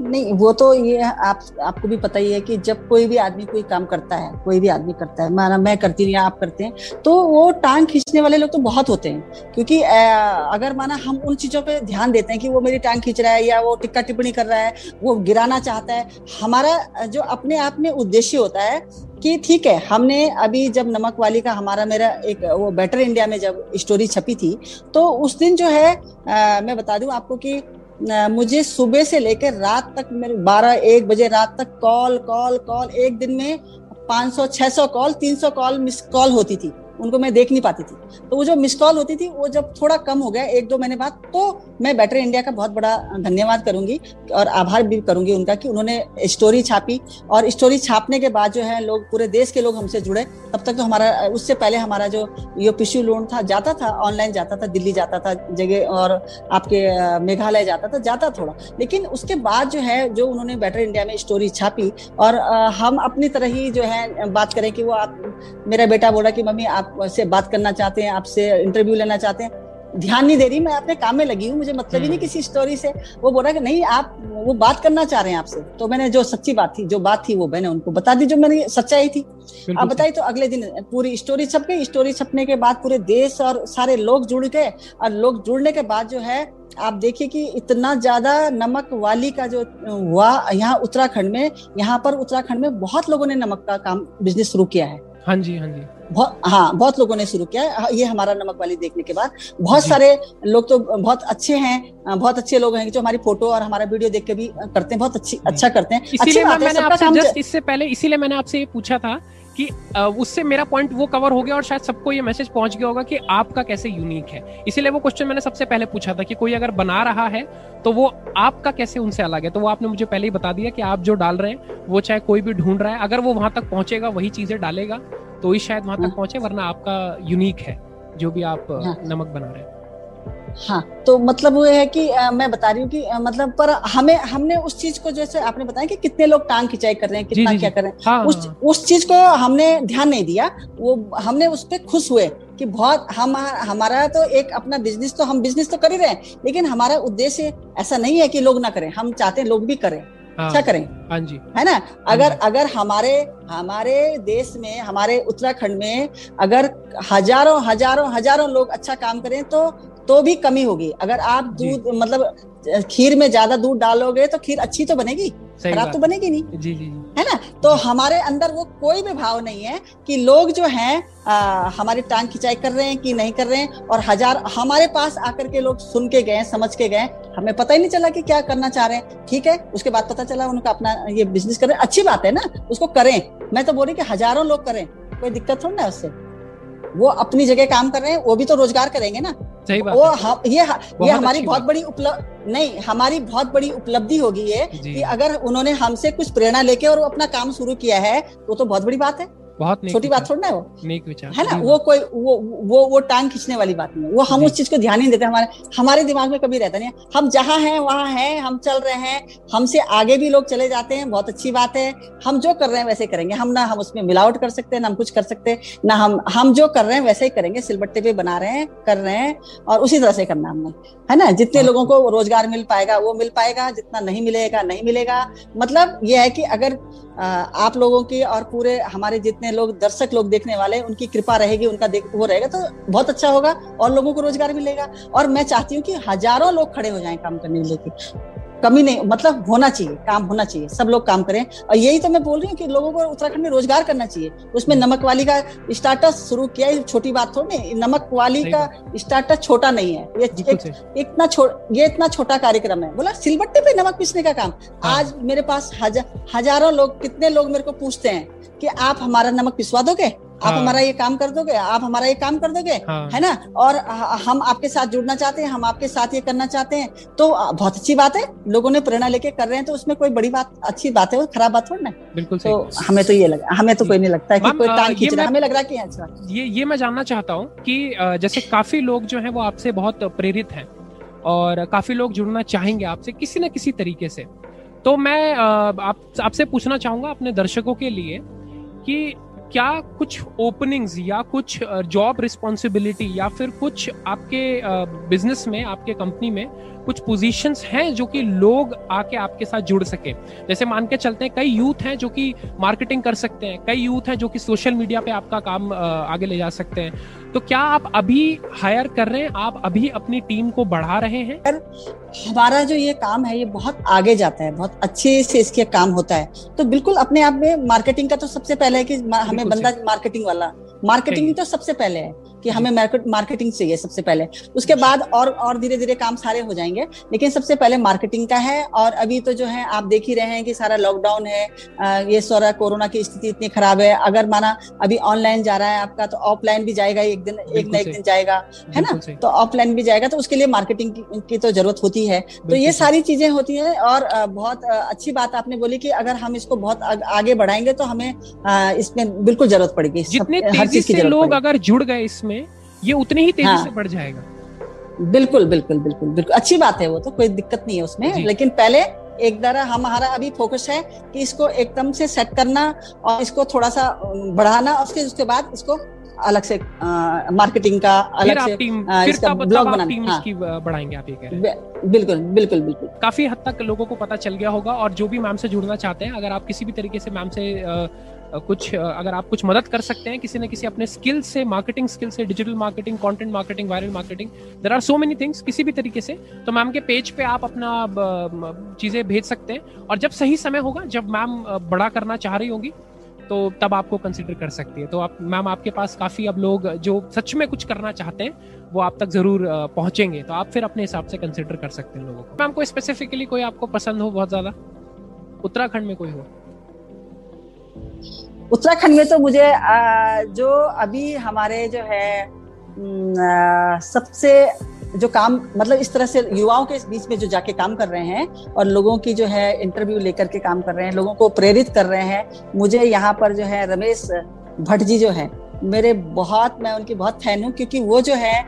नहीं, वो तो ये आप, आपको भी पता ही है कि जब कोई भी आदमी कोई काम करता है, कोई भी आदमी करता है माना मैं करती हूँ या आप करते हैं तो वो टांग खींचने वाले लोग तो बहुत होते हैं, क्योंकि अगर माना हम उन चीज़ों पे ध्यान देते हैं कि वो मेरी टांग खींच रहा है या वो टिक्का टिप्पणी कर रहा है, वो गिराना चाहता है, हमारा, जो अपने आप में उद्देश्य होता है कि ठीक है हमने अभी जब नमक वाली का हमारा मेरा एक वो बेटर इंडिया में जब स्टोरी छपी थी तो उस दिन जो है आ, मैं बता दूँ आपको कि आ, मुझे सुबह से लेकर रात तक मेरे बारह एक बजे रात तक कॉल कॉल कॉल एक दिन में 500 600 कॉल 300 कॉल मिस कॉल होती थी। उनको मैं देख नहीं पाती थी। तो वो जो मिस कॉल होती थी, वो जब थोड़ा कम हो गया, एक दो महीने बाद तो मैं बेटर इंडिया का बहुत बड़ा धन्यवाद करूँगी और आभार भी करूँगी उनका कि उन्होंने स्टोरी छापी। और स्टोरी छापने के बाद जो है, लोग, पूरे देश के लोग हमसे जुड़े। तब तक तो हमारा, उससे पहले हमारा जो ये पिशु लोन था, जाता था ऑनलाइन जाता था, दिल्ली जाता था, जगह और आपके मेघालय जाता था, जाता थोड़ा। लेकिन उसके बाद जो है, जो उन्होंने बेटर इंडिया में स्टोरी छापी, और हम अपनी तरह ही जो है, बात करें कि वो आप, मेरा बेटा बोला कि, मम्मी, आप आपसे बात करना चाहते हैं आपसे इंटरव्यू लेना चाहते हैं ध्यान नहीं दे रही मैं अपने काम में लगी हूँ मुझे मतलब ही नहीं हम्म। किसी स्टोरी से। वो बोला कि नहीं आप वो बात करना चाह रहे हैं आपसे। तो मैंने जो सच्ची बात थी जो बात थी वो मैंने उनको बता दी जो मैंने सच्चाई थी। आप बताई तो अगले दिन पूरी स्टोरी छप गई। स्टोरी छपने के बाद पूरे देश और सारे लोग जुड़ गए और लोग जुड़ने के बाद जो है आप देखिए कि इतना ज़्यादा नमक वाली का जो हुआ यहाँ उत्तराखंड में यहाँ पर उत्तराखंड में बहुत लोगों ने नमक का काम बिज़नेस शुरू किया है। हाँ जी हाँ जी। बहुत हाँ बहुत लोगों ने शुरू किया है। ये हमारा नमक वाली देखने के बाद। बहुत सारे लोग तो बहुत अच्छे हैं बहुत अच्छे लोग हैं जो हमारी फ़ोटो और हमारा वीडियो देख के भी करते हैं बहुत अच्छी अच्छा करते हैं। इसीलिए मैंने आपसे जस्ट इससे पहले इसीलिए मैंने आपसे ये पूछा था कि उससे मेरा पॉइंट वो कवर हो गया और शायद सबको ये मैसेज पहुँच गया होगा कि आपका कैसे यूनिक है इसीलिए वो क्वेश्चन मैंने सबसे पहले पूछा था कि कोई अगर बना रहा है तो वो आपका कैसे उनसे अलग है तो वो आपने मुझे पहले ही बता दिया कि आप जो डाल रहे हैं वो चाहे कोई भी ढूंढ रहा है अगर वो वहाँ तक पहुंचेगा वही चीज़ें डालेगा तो ही शायद वहाँ तक हाँ। पहुँचे वरना आपका यूनिक है जो भी आप हाँ। नमक बना रहे हैं हाँ तो मतलब वो है कि आ, मैं बता रही हूँ कि आ, मतलब पर हमें हमने उस चीज़ को जैसे आपने बताया कि कितने लोग टांग खिंचाई कर रहे हैं कितना क्या कर रहे हैं। हाँ, उस हाँ, उस चीज़ को हमने ध्यान नहीं दिया वो हमने उस पर खुश हुए कि बहुत हम हमारा तो एक अपना बिज़नेस तो हम बिज़नेस तो कर ही रहे हैं लेकिन हमारा उद्देश्य ऐसा नहीं है कि लोग ना करें हम चाहते हैं लोग भी करें हाँ, क्या करें। हाँ जी। है ना? अगर अगर हमारे हमारे देश में हमारे उत्तराखंड में अगर हज़ारों हज़ारों हज़ारों लोग अच्छा काम करें तो तो भी कमी होगी। अगर आप दूध मतलब खीर में ज़्यादा दूध डालोगे तो खीर अच्छी तो बनेगी खराब तो बनेगी नहीं। जी जी है ना? तो हमारे अंदर वो कोई भी भाव नहीं है कि लोग जो हैं हमारी टांग खिंचाई कर रहे हैं कि नहीं कर रहे हैं और हज़ार हमारे पास आकर के लोग सुन के गए समझ के गए हमें पता ही नहीं चला कि क्या करना चाह रहे हैं। ठीक है? उसके बाद पता चला उनका अपना ये बिज़नेस कर रहे हैं। अच्छी बात है ना? उसको करें। मैं तो बोल रही कि हज़ारों लोग करें। कोई दिक्कत थोड़ी ना उससे? वो अपनी जगह काम कर रहे हैं वो भी तो रोज़गार करेंगे ना। सही बात वो हम ये ये हमारी बहुत बड़ी उपलब्ध नहीं हमारी बहुत बड़ी उपलब्धि होगी ये कि अगर उन्होंने हमसे कुछ प्रेरणा लेके और वो अपना काम शुरू किया है तो तो बहुत बड़ी बात है। बहुत छोटी बात थोड़ी ना वो नेक विचार है ना? वो कोई वो वो वो टांग खींचने वाली बात नहीं वो हम उस चीज़ को ध्यान नहीं देते हमारे हमारे दिमाग में कभी रहता नहीं हम जहाँ हैं वहाँ हैं हम चल रहे हैं हमसे आगे भी लोग चले जाते हैं बहुत अच्छी बात है। हम जो कर रहे हैं वैसे करेंगे। हम ना हम उसमें मिलावट कर सकते हैं ना हम कुछ कर सकते हैं ना हम हम जो कर रहे हैं वैसे ही करेंगे। सिलबट्टे पे बना रहे हैं कर रहे हैं और उसी तरह से करना हमने। है ना? जितने लोगों को रोज़गार मिल पाएगा वो मिल पाएगा। जितना नहीं मिलेगा नहीं मिलेगा। मतलब ये है कि अगर आप लोगों की और पूरे हमारे जितने लोग, दर्शक लोग देखने वाले उनकी कृपा रहेगी, उनका वो रहेगा तो बहुत अच्छा होगा और लोगों को रोज़गार मिलेगा। और मैं चाहती हूँ कि हज़ारों लोग खड़े हो जाए काम करने लेके कमी नहीं मतलब होना चाहिए काम होना चाहिए सब लोग काम करें। और यही तो मैं बोल रही हूँ कि लोगों को उत्तराखंड में रोज़गार करना चाहिए। उसमें नमक वाली का स्टार्टअप शुरू किया छोटी बात थोड़ी नहीं नमक वाली का स्टार्टअप छोटा नहीं है। ये एक, इतना ये इतना छोटा कार्यक्रम है। बोला सिलबट्टे पे नमक पीसने का काम। हाँ। आज मेरे पास हज़ारों लोग कितने लोग मेरे को पूछते हैं कि आप हमारा नमक पिसवा दोगे? आप हाँ। हमारा ये काम कर दोगे आप हमारा ये काम कर दोगे हाँ। है ना? और हम आपके साथ जुड़ना चाहते हैं हम आपके साथ ये करना चाहते हैं तो बहुत अच्छी बात है लोगों ने प्रेरणा लेके कर रहे हैं तो उसमें कोई बड़ी बात अच्छी बात है खराब बात थोड़ी ना बिल्कुल तो हमें तो ये लगा हमें तो कोई नहीं लगता है कि कोई टांग खींच रहा हमें लग रहा है कि अच्छा ये ये मैं जानना चाहता हूँ कि जैसे काफ़ी लोग जो है वो आपसे बहुत प्रेरित हैं और काफ़ी लोग जुड़ना चाहेंगे आपसे किसी न किसी तरीके से। तो मैं आप आपसे पूछना चाहूँगा अपने दर्शकों के लिए कि क्या कुछ ओपनिंग्स या कुछ जॉब रिस्पॉन्सिबिलिटी या फिर कुछ आपके बिज़नेस में, आपके कंपनी में कुछ पोजीशंस हैं जो कि लोग आके आपके साथ जुड़ सके। जैसे मान के चलते हैं कई यूथ हैं जो कि मार्केटिंग कर सकते हैं कई यूथ हैं जो कि सोशल मीडिया पे आपका काम आगे ले जा सकते हैं। तो क्या आप अभी हायर कर रहे हैं? आप अभी अपनी टीम को बढ़ा रहे हैं? हमारा जो ये काम है ये बहुत आगे जाता है बहुत अच्छे से इसके काम होता है। तो बिल्कुल अपने आप में मार्केटिंग का तो सबसे पहले है कि हमें बंदा मार्केटिंग वाला। मार्केटिंग तो सबसे पहले है। कि हमें मार्केटिंग चाहिए सबसे पहले। उसके बाद और और धीरे धीरे काम सारे हो जाएँगे लेकिन सबसे पहले मार्केटिंग का है और अभी तो जो है आप देख ही रहे हैं कि सारा लॉकडाउन है ये सारा कोरोना की स्थिति इतनी खराब है। अगर माना अभी ऑनलाइन जा रहा है आपका तो ऑफलाइन भी जाएगा एक दिन एक ना एक दिन जाएगा है ना? तो ऑफलाइन भी जाएगा तो उसके लिए मार्केटिंग की, तो ज़रूरत होती है। तो ये सारी चीज़ें होती है और बहुत अच्छी बात आपने बोली कि अगर हम इसको बहुत आगे बढ़ाएँगे तो हमें इसमें बिल्कुल ज़रूरत पड़ेगी। जितने तेज़ी से लोग अगर जुड़ गए इसमें ये उतनी ही तेज़ी हाँ। से बढ़ जाएगा। बिल्कुल बिल्कुल बिल्कुल बिल्कुल। अच्छी बात है वो तो कोई दिक्कत नहीं है उसमें। लेकिन पहले एक तरह हमारा अभी फोकस है कि इसको एकदम से सेट करना और इसको थोड़ा सा बढ़ाना और फिर उसके बाद इसको अलग से आ, मार्केटिंग का अलग से टीम, आ, इसका ब्लॉग बनाना। हाँ। बढ़ाएँगे आप ये कह रहे हैं। बिल्कुल बिल्कुल बिल्कुल। काफ़ी हद तक लोगों को पता चल गया होगा और जो भी मैम से जुड़ना चाहते हैं अगर आप किसी भी तरीके से मैम से कुछ अगर आप कुछ मदद कर सकते हैं किसी न किसी अपने स्किल से मार्केटिंग स्किल से digital marketing content marketing viral marketing there are so many things किसी भी तरीके से तो मैम के पेज पे आप अपना चीज़ें भेज सकते हैं और जब सही समय होगा, जब मैम बड़ा करना चाह रही होगी तो तब आपको कंसिडर कर सकती है। तो आप मैम आपके पास काफ़ी अब लोग, जो सच में कुछ करना चाहते हैं, वो आप तक ज़रूर पहुँचेंगे तो आप फिर अपने हिसाब से कंसिडर कर सकते हैं लोगों को। मैम कोई स्पेसिफिकली कोई आपको पसंद हो बहुत ज़्यादा? उत्तराखंड में कोई हो? उत्तराखंड में तो मुझे जो अभी हमारे जो है सबसे जो काम मतलब इस तरह से युवाओं के बीच में जो जाके काम कर रहे हैं और लोगों की जो है इंटरव्यू लेकर के काम कर रहे हैं, लोगों को प्रेरित कर रहे हैं, मुझे यहाँ पर जो है रमेश भट्ट जी जो है, मेरे बहुत, मैं उनकी बहुत फ़ैन हूँ क्योंकि वो जो है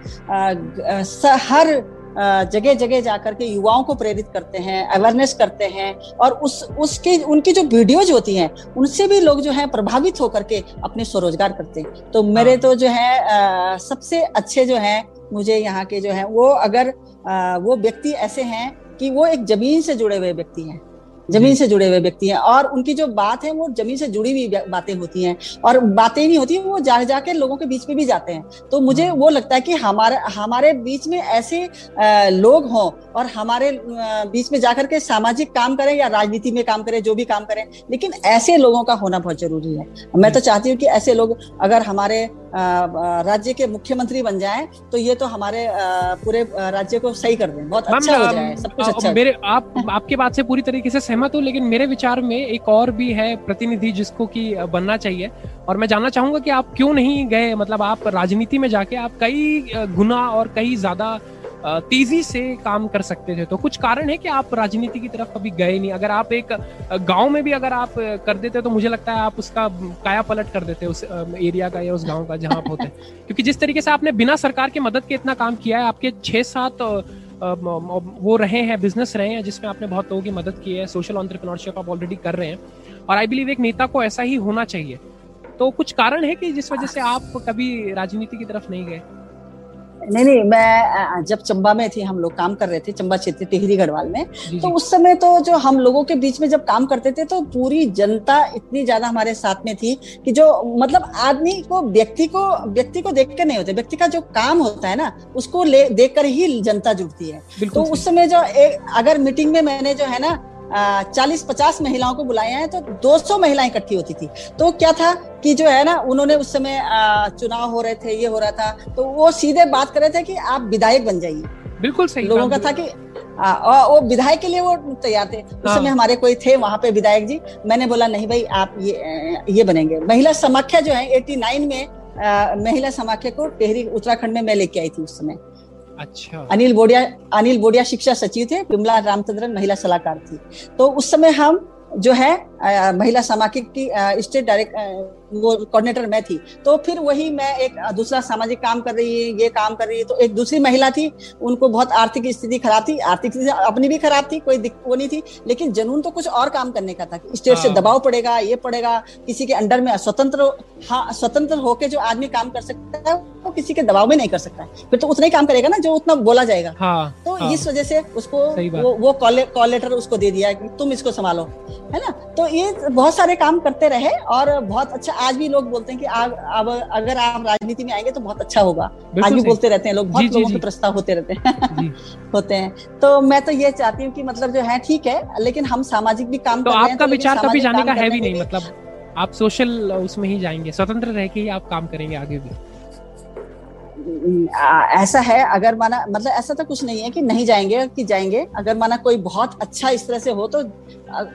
हर जगह जगह जाकर के युवाओं को प्रेरित करते हैं अवेयरनेस करते हैं और उस उसके उनकी जो वीडियोज़ होती हैं उनसे भी लोग जो है प्रभावित होकर के अपने स्वरोजगार करते हैं तो मेरे हाँ। तो जो है सबसे अच्छे जो है मुझे यहाँ के जो है वो अगर वो व्यक्ति ऐसे हैं कि वो एक ज़मीन से जुड़े हुए व्यक्ति हैं ज़मीन से जुड़े हुए व्यक्ति हैं और उनकी जो बात है वो ज़मीन से जुड़ी हुई बातें होती हैं और बातें नहीं होती वो जा जाके लोगों के बीच में भी जाते हैं। तो मुझे हाँ। वो लगता है कि हमारे हमारे बीच में ऐसे लोग हों और हमारे बीच में जाकर के सामाजिक काम करें या राजनीति में काम करें जो भी काम करें लेकिन ऐसे लोगों का होना बहुत ज़रूरी है। मैं तो चाहती हूँ कि ऐसे लोग अगर हमारे राज्य के मुख्यमंत्री बन जाएँ तो ये तो हमारे पूरे राज्य को सही कर दें। बहुत अच्छा हो जाए सब कुछ अच्छा मेरे आप आपके बात से पूरी तरीके से सहमत हूँ लेकिन मेरे विचार में एक और भी है प्रतिनिधि जिसको की बनना चाहिए। और मैं जानना चाहूँगा कि आप क्यों नहीं गए? मतलब आप राजनीति में जाके आप कई गुना और कई ज़्यादा तेज़ी से काम कर सकते थे। तो कुछ कारण है कि आप राजनीति की तरफ़ कभी गए नहीं? अगर आप एक गाँव में भी अगर आप कर देते तो मुझे लगता है आप उसका काया पलट कर देते उस एरिया का या उस गाँव का जहाँ आप होते। हैं (laughs) क्योंकि जिस तरीके से आपने बिना सरकार की मदद के इतना काम किया है आपके छह सात वो रहे हैं बिज़नेस रहे हैं जिसमें आपने बहुत लोगों की मदद की है सोशल ऑन्टरप्रिनोरशिप आप ऑलरेडी कर रहे हैं। और आई बिलीव एक नेता को ऐसा ही होना चाहिए। तो कुछ कारण है कि जिस वजह से आप कभी राजनीति की तरफ़ नहीं गए? नहीं नहीं मैं जब चंबा में थी हम लोग काम कर रहे थे चंबा क्षेत्र टिहरी गढ़वाल में तो उस समय तो जो हम लोगों के बीच में जब काम करते थे तो पूरी जनता इतनी ज़्यादा हमारे साथ में थी कि जो मतलब आदमी को व्यक्ति को व्यक्ति को देख के नहीं होते व्यक्ति का जो काम होता है ना उसको ले देख कर ही जनता जुड़ती है। तो उस समय जो एक अगर मीटिंग में मैंने जो है ना चालीस पचास महिलाओं को बुलाया है तो 200 महिलाएँ इकट्ठी होती थी। तो क्या था कि जो है ना उन्होंने उस समय चुनाव हो रहे थे ये हो रहा था तो वो सीधे बात कर रहे थे कि आप विधायक बन जाइए। बिल्कुल सही लोगों का था कि आ, और वो विधायक के लिए वो तैयार थे। उस हाँ। समय हमारे कोई थे वहाँ पे विधायक जी। मैंने बोला नहीं भाई आप ये ये बनेंगे। महिला समाख्या जो है 89 में आ, महिला समाख्या को टेहरी उत्तराखंड में मैं लेके आई थी उस समय। अच्छा। अनिल बोडिया अनिल बोडिया शिक्षा सचिव थे विमला रामचंद्रन महिला सलाहकार थी। तो उस समय हम जो है महिला सामाजिक की स्टेट डायरेक्ट वो कोऑर्डिनेटर मैं थी। तो फिर वही मैं एक दूसरा सामाजिक काम कर रही है ये काम कर रही है तो एक दूसरी महिला थी उनको बहुत आर्थिक स्थिति खराब थी आर्थिक स्थिति अपनी भी खराब थी कोई वो नहीं थी लेकिन जनून तो कुछ और काम करने का था स्टेट से हाँ। दबाव पड़ेगा ये पड़ेगा किसी के अंडर में स्वतंत्र हाँ स्वतंत्र होके जो आदमी काम कर सकता है वो किसी के दबाव में नहीं कर सकता है। फिर तो उतना ही काम करेगा ना जो उतना बोला जाएगा। हाँ, तो हाँ, इस वजह से उसको वो वो कॉल लेटर उसको दे दिया कि तुम इसको संभालो है ना? तो ये बहुत सारे काम करते रहे और बहुत अच्छा आज भी लोग बोलते हैं कि अब अब अगर आप राजनीति में आएँगे तो बहुत अच्छा होगा। आज भी बोलते रहते हैं लोग बहुत लोगों के प्रस्ताव होते रहते हैं। (laughs) होते हैं। तो मैं तो ये चाहती हूँ कि मतलब जो है ठीक है लेकिन हम सामाजिक भी काम तो आपका तो विचार कभी जाने का है भी नहीं मतलब आप सोशल उसमें ही जाएँगे स्वतंत्र रह के ही आप काम करेंगे आगे भी। ऐसा है अगर माना मतलब ऐसा तो कुछ नहीं है कि नहीं जाएँगे कि जाएँगे। अगर माना कोई बहुत अच्छा इस तरह से हो तो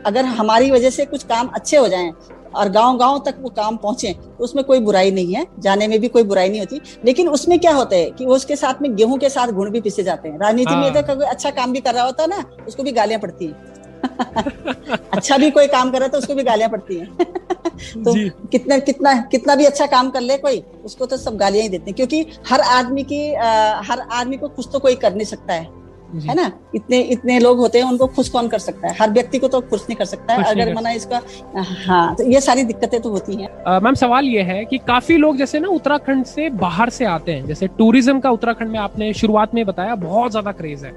अगर हमारी वजह से कुछ काम अच्छे हो जाएँ और गाँव गाँव तक वो काम पहुँचे तो उसमें कोई बुराई नहीं है जाने में भी कोई बुराई नहीं होती। लेकिन उसमें क्या होता है कि उसके साथ में गेहूँ के साथ गुण भी पिसे जाते हैं। राजनीति में तो कोई अच्छा काम भी कर रहा होता है ना उसको भी गालियाँ पड़ती है। (laughs) अच्छा भी कोई काम कर रहा है तो उसको भी गालियाँ पड़ती हैं। (laughs) तो कितना कितना कितना भी अच्छा काम कर ले कोई उसको तो सब गालियाँ ही देते हैं। क्योंकि हर आदमी की आ, हर आदमी को कुछ तो कोई कर नहीं सकता है। है ना? इतने इतने लोग होते हैं उनको खुश कौन कर सकता है? हर व्यक्ति को तो खुश नहीं कर सकता है। अगर मना इसका हाँ तो ये सारी दिक्कतें तो होती हैं। मैम सवाल ये है कि काफ़ी लोग जैसे ना उत्तराखंड से बाहर से आते हैं। जैसे टूरिज़्म का उत्तराखंड में आपने शुरुआत में बताया बहुत ज़्यादा क्रेज है।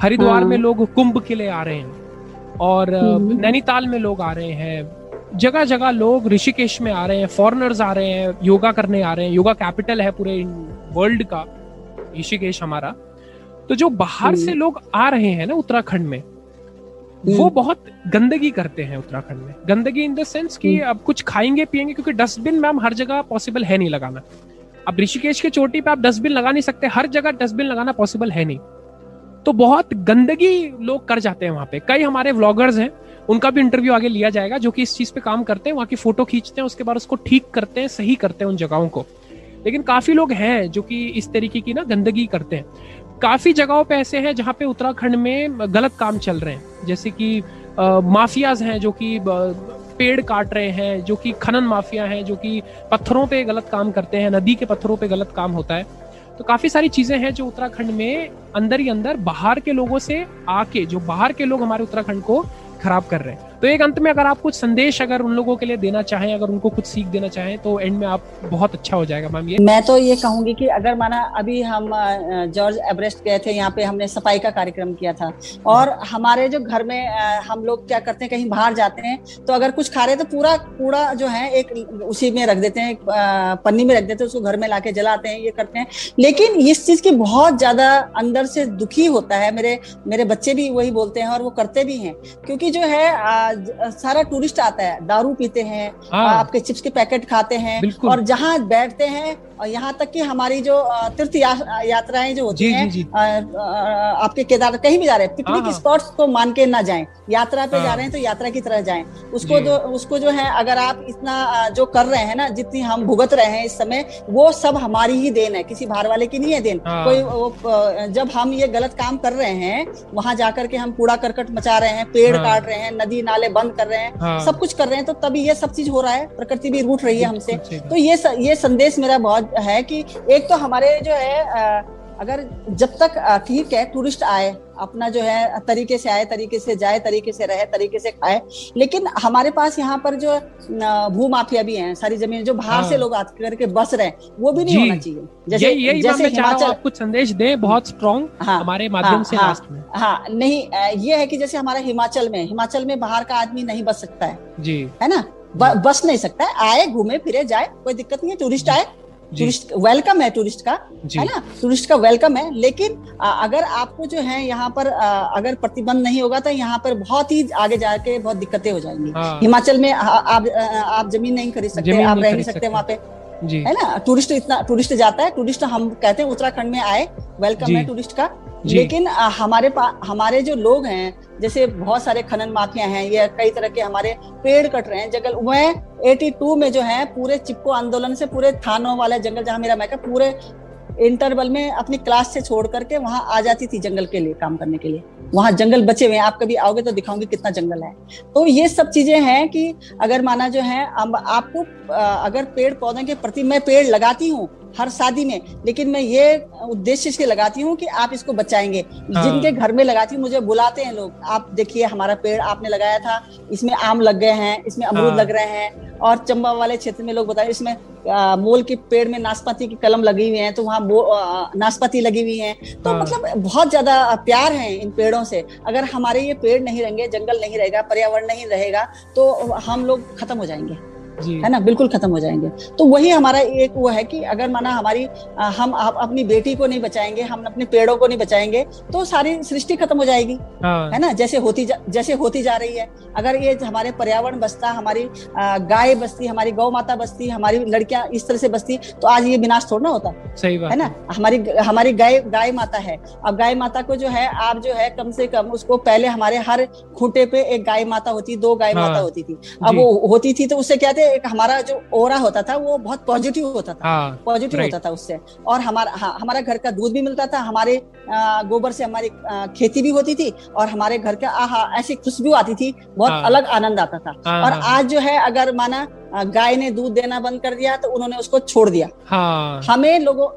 हरिद्वार में हाँ। लोग कुंभ के लिए आ रहे हैं और हम्म। नैनीताल में लोग आ रहे हैं। जगह जगह लोग ऋषिकेश में आ रहे हैं फॉरनर्स आ रहे हैं योगा करने आ रहे हैं। योगा कैपिटल है पूरे वर्ल्ड का ऋषिकेश हमारा। तो जो बाहर से हम्म। लोग आ रहे हैं ना उत्तराखंड में वो हम्म। बहुत गंदगी करते हैं उत्तराखंड में गंदगी इन द सेंस कि हम्म। अब कुछ खाएँगे पिएँगे क्योंकि डस्टबिन मैम हर जगह पॉसिबल है नहीं लगाना अब ऋषिकेश के चोटी पे आप डस्टबिन लगा नहीं सकते हर जगह डस्टबिन लगाना पॉसिबल है नहीं तो बहुत गंदगी लोग कर जाते हैं वहाँ पे कई हमारे व्लॉगर्स हैं उनका भी इंटरव्यू आगे लिया जाएगा जो कि इस चीज़ पे काम करते हैं वहाँ की फ़ोटो खींचते हैं उसके बाद उसको ठीक करते हैं सही करते हैं उन जगहों को लेकिन काफ़ी लोग हैं जो कि इस तरीके की ना गंदगी करते हैं काफ़ी जगहों पे ऐसे हैं जहाँ पे उत्तराखंड में गलत काम चल रहे हैं। जैसे कि माफियाज हैं जो कि पेड़ काट रहे हैं, जो कि खनन माफिया हैं, जो कि पत्थरों पे गलत काम करते हैं, नदी के पत्थरों पे गलत काम होता है। तो काफ़ी सारी चीज़ें हैं जो उत्तराखंड में अंदर ही अंदर बाहर के लोगों से आके, जो बाहर के लोग हमारे उत्तराखंड को खराब कर रहे हैं। तो एक अंत में अगर आप कुछ संदेश अगर उन लोगों के लिए देना चाहें, अगर उनको कुछ सीख देना चाहें तो एंड में आप बहुत अच्छा हो जाएगा मैम ये। मैं तो ये कहूँगी कि अगर माना अभी हम जॉर्ज एवरेस्ट गए थे, यहाँ पे हमने सफ़ाई का कार्यक्रम किया था, और हमारे जो घर में हम लोग क्या करते हैं, कहीं बाहर जाते हैं तो अगर कुछ खा रहे तो पूरा कूड़ा जो है एक उसी में रख देते हैं पन्नी में रख देते हैं, उसको घर में लाके जलाते हैं, ये करते हैं। लेकिन इस चीज़ की बहुत ज़्यादा अंदर से दुखी होता है, मेरे मेरे बच्चे भी वही बोलते हैं और वो करते भी हैं, क्योंकि जो है सारा टूरिस्ट आता है दारू पीते हैं हाँ। आपके चिप्स के पैकेट खाते हैं और जहाँ बैठते हैं और यहाँ तक कि हमारी जो तीर्थ या, यात्राएँ जो होती हैं आपके केदार कहीं भी जा रहे हैं पिकनिक स्पॉट्स हाँ। को मान के ना जाएँ यात्रा पे जा हाँ। रहे हैं तो यात्रा की तरह जाएँ। उसको जो। उसको जो है अगर आप इतना जो कर रहे हैं ना जितनी हम भुगत रहे हैं इस समय वो सब हमारी ही देन है किसी बाहर वाले की नहीं है देन। हाँ। कोई वो, जब हम ये गलत काम कर रहे हैं वहाँ जाकर के हम कूड़ा करकट मचा रहे हैं पेड़ काट रहे हैं नदी नाले बंद कर रहे हैं सब कुछ कर रहे हैं तो तभी ये सब चीज़ हो रहा है प्रकृति भी रूठ रही है हमसे। तो ये ये संदेश मेरा बहुत है कि एक तो हमारे जो है अगर जब तक ठीक है टूरिस्ट आए अपना जो है तरीके से आए तरीके से जाए तरीके से रहे तरीके से खाए लेकिन हमारे पास यहाँ पर जो भू माफिया भी हैं सारी ज़मीन जो बाहर हाँ। से लोग आकर करके बस रहे वो भी नहीं होना चाहिए। जैसे ये, यही जैसे हिमाचल कुछ संदेश दे बहुत स्ट्रॉन्ग हाँ, हमारे माध्यम हाँ, से हाँ, लास्ट में। हाँ नहीं ये है कि जैसे हमारा हिमाचल में हिमाचल में बाहर का आदमी नहीं बस सकता है। जी। है ना? बस नहीं सकता है आए घूमे फिरे जाए कोई दिक्कत नहीं है टूरिस्ट आए टूरिस्ट वेलकम है टूरिस्ट का है ना? टूरिस्ट का वेलकम है लेकिन अगर आपको जो है यहाँ पर अगर प्रतिबंध नहीं होगा तो यहाँ पर बहुत ही आगे जाके बहुत दिक्कतें हो जाएँगी। हाँ। हिमाचल में आप आप ज़मीन नहीं खरीद सकते आप रह नहीं सकते वहाँ पे है ना? टूरिस्ट इतना टूरिस्ट जाता है टूरिस्ट हम कहते हैं उत्तराखंड में आए वेलकम है टूरिस्ट का। लेकिन हमारे पास हमारे जो लोग हैं जैसे बहुत सारे खनन माफिया हैं, या कई तरह के हमारे पेड़ कट रहे हैं, जंगल वह 82 में जो है, पूरे चिपको आंदोलन से पूरे थानों वाले जंगल जहाँ मेरा मैका पूरे इंटरवल में अपनी क्लास से छोड़ करके वहाँ आ जाती थी जंगल के लिए, काम करने के लिए। वहाँ जंगल बचे हुए हैं, आप कभी आओगे तो दिखाऊँगी कितना जंगल है। तो ये सब चीज़ें हैं कि अगर माना जो है आपको अगर पेड़ पौधे के प्रति मैं पेड़ लगाती हूँ हर शादी में लेकिन मैं ये उद्देश्य इसके लगाती हूँ कि आप इसको बचाएँगे हाँ। जिनके घर में लगाती हूँ मुझे बुलाते हैं लोग आप देखिए हमारा पेड़ आपने लगाया था इसमें आम लग गए हैं इसमें अमरूद हाँ। लग रहे हैं और चंबा वाले क्षेत्र में लोग बताए इसमें आ, मोल के पेड़ में नाशपाती की कलम लगी हुई है तो वहाँ नाशपाती लगी हुई है तो हाँ। मतलब बहुत ज़्यादा प्यार है इन पेड़ों से अगर हमारे ये पेड़ नहीं रहेंगे जंगल नहीं रहेगा पर्यावरण नहीं रहेगा तो हम लोग खत्म हो जाएँगे है ना? बिल्कुल खत्म हो जाएँगे। तो वही हमारा एक वो है कि अगर माना हमारी हम आप, अपनी बेटी को नहीं बचाएँगे हम अपने पेड़ों को नहीं बचाएँगे तो सारी सृष्टि खत्म हो जाएगी। हाँ। है ना? जैसे होती जा, जैसे होती जा रही है। अगर ये हमारे पर्यावरण बसता हमारी गाय बसती हमारी गौ माता बसती हमारी लड़कियाँ इस तरह से बसती तो आज ये विनाश थोड़ा ना होता। सही बात है ना? हमारी हमारी गाय गाय माता है। अब गाय माता को जो है आप जो है कम से कम उसको पहले हमारे हर खूंटे पे एक गाय माता होती दो गाय हाँ। माता होती थी। अब वो होती थी तो उससे क्या थे एक हमारा जो ओरा होता था वो बहुत पॉजिटिव होता था। हाँ, पॉजिटिव होता था उससे। और हमारा हाँ, हमारा घर का दूध भी मिलता था हमारे गोबर से हमारी खेती भी होती थी और हमारे घर का आहा ऐसी खुशबू आती थी बहुत हाँ, अलग आनंद आता था। हाँ, और हाँ, आज जो है अगर माना गाय ने दूध देना बंद कर दिया तो उन्होंने उसको छोड़ दिया। हाँ, हमें लोगों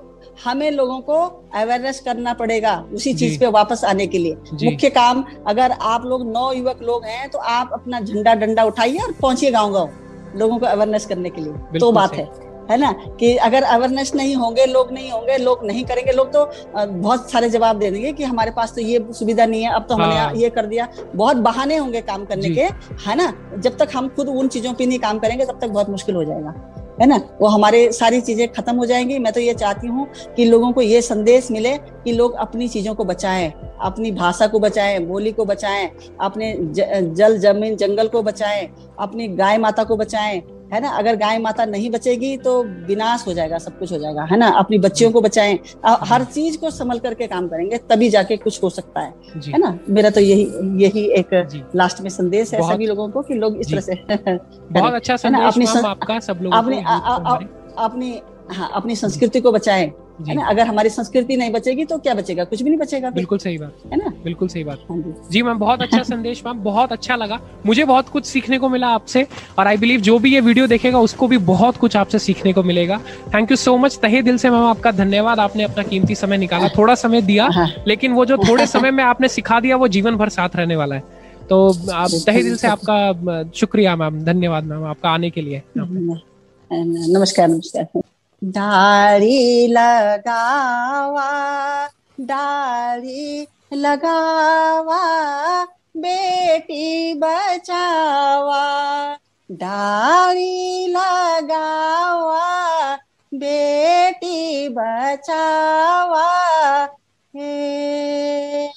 हमें लोगों को अवेयरनेस करना पड़ेगा उसी चीज़ पे वापस आने के लिए। मुख्य काम अगर आप लोग नौ युवक लोग हैं तो आप अपना झंडा डंडा उठाइए और पहुंचिए गाँव गाँव लोगों को अवेयरनेस करने के लिए। तो बात है। है ना? कि अगर अवेयरनेस नहीं होंगे लोग नहीं होंगे लोग नहीं करेंगे लोग तो बहुत सारे जवाब दे देंगे कि हमारे पास तो ये सुविधा नहीं है अब तो हमने हाँ। ये कर दिया। बहुत बहाने होंगे काम करने के है ना? जब तक हम खुद उन चीज़ों पे नहीं काम करेंगे तब तक बहुत मुश्किल हो जाएगा। है ना? वो हमारे सारी चीज़ें खत्म हो जाएँगी। मैं तो ये चाहती हूँ कि लोगों को ये संदेश मिले कि लोग अपनी चीज़ों को बचाएँ अपनी भाषा को बचाएँ बोली को बचाएँ अपने जल ज़मीन जंगल को बचाएँ अपनी गाय माता को बचाएँ है ना? अगर गाय माता नहीं बचेगी तो विनाश हो जाएगा सब कुछ हो जाएगा है ना? अपनी बच्चियों को बचाएँ। हर चीज़ को संभल करके काम करेंगे तभी जाके कुछ हो सकता है है ना? मेरा तो यही यही एक लास्ट में संदेश है सभी लोगों को कि लोग इस तरह से (laughs) बहुत अच्छा संदेश अपनी आपका सब लोगों अपनी अपनी हाँ अपनी संस्कृति को बचाएँ। है ना? अगर हमारी संस्कृति नहीं बचेगी तो क्या बचेगा? कुछ भी नहीं बचेगा बिल्कुल सही बात। है ना? बिल्कुल सही बात। हाँ जी। मैम बहुत अच्छा (laughs) संदेश मैम बहुत अच्छा लगा। मुझे बहुत कुछ सीखने को मिला आपसे और आई बिलीव जो भी ये वीडियो देखेगा उसको भी बहुत कुछ आपसे सीखने को मिलेगा। थैंक यू सो मच तहे दिल से मैम आपका धन्यवाद। आपने अपना कीमती समय निकाला। थोड़ा समय दिया हाँ। लेकिन वो जो थोड़े समय में आपने सिखा दिया वो जीवन भर साथ रहने वाला है। तो आप तहे दिल से आपका शुक्रिया मैम। धन्यवाद मैम आपका आने के लिए। नमस्कार नमस्कार। डाली लगावा डाली लगावा, बेटी बचावा डाली लगावा, बेटी बचावा, हे।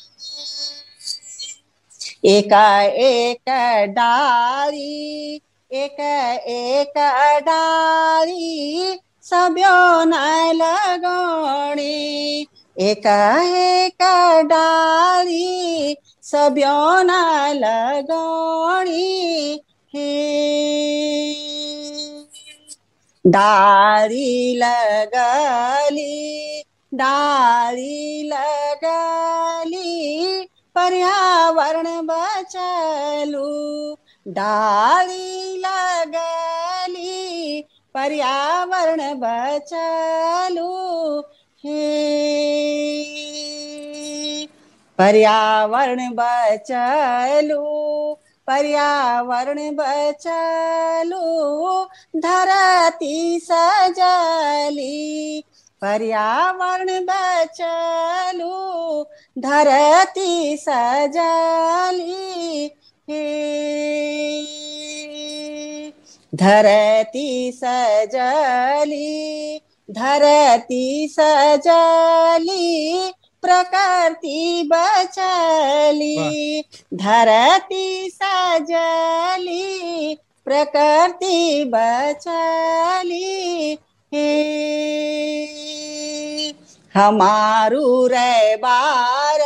एक एक डाली एक एक डाली सब्यो न लगोणी एक एक डाली सब्यो न लगोणी डाली लगली डाली लगली, पर्यावरण बचलू। डाली लगली पर्यावरण बचलू। हे। पर्यावरण बचलू। पर्यावरण बचलू। धरती सजली। पर्यावरण बचलू। धरती सजली। हे। धरती सजली धरती सजली प्रकृति बचली। धरती सजली प्रकृति बचली। हे। हमारू रे बार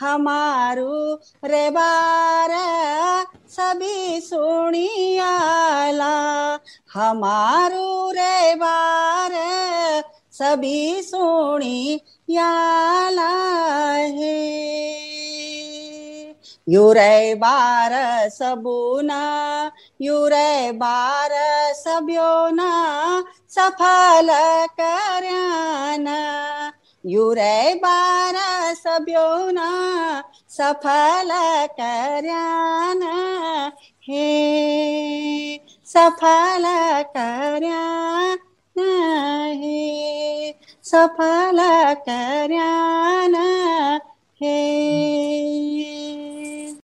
हमारू रे बार सभी सुनियाला, हमारू रे बार, सभी सुनी याला है युरे बार सबूना युरे बार सब्योना सफल कर्याना। युरे बार सब्योना सफल कर्याना हे सफल कर्याना हे सफल कर्याना हे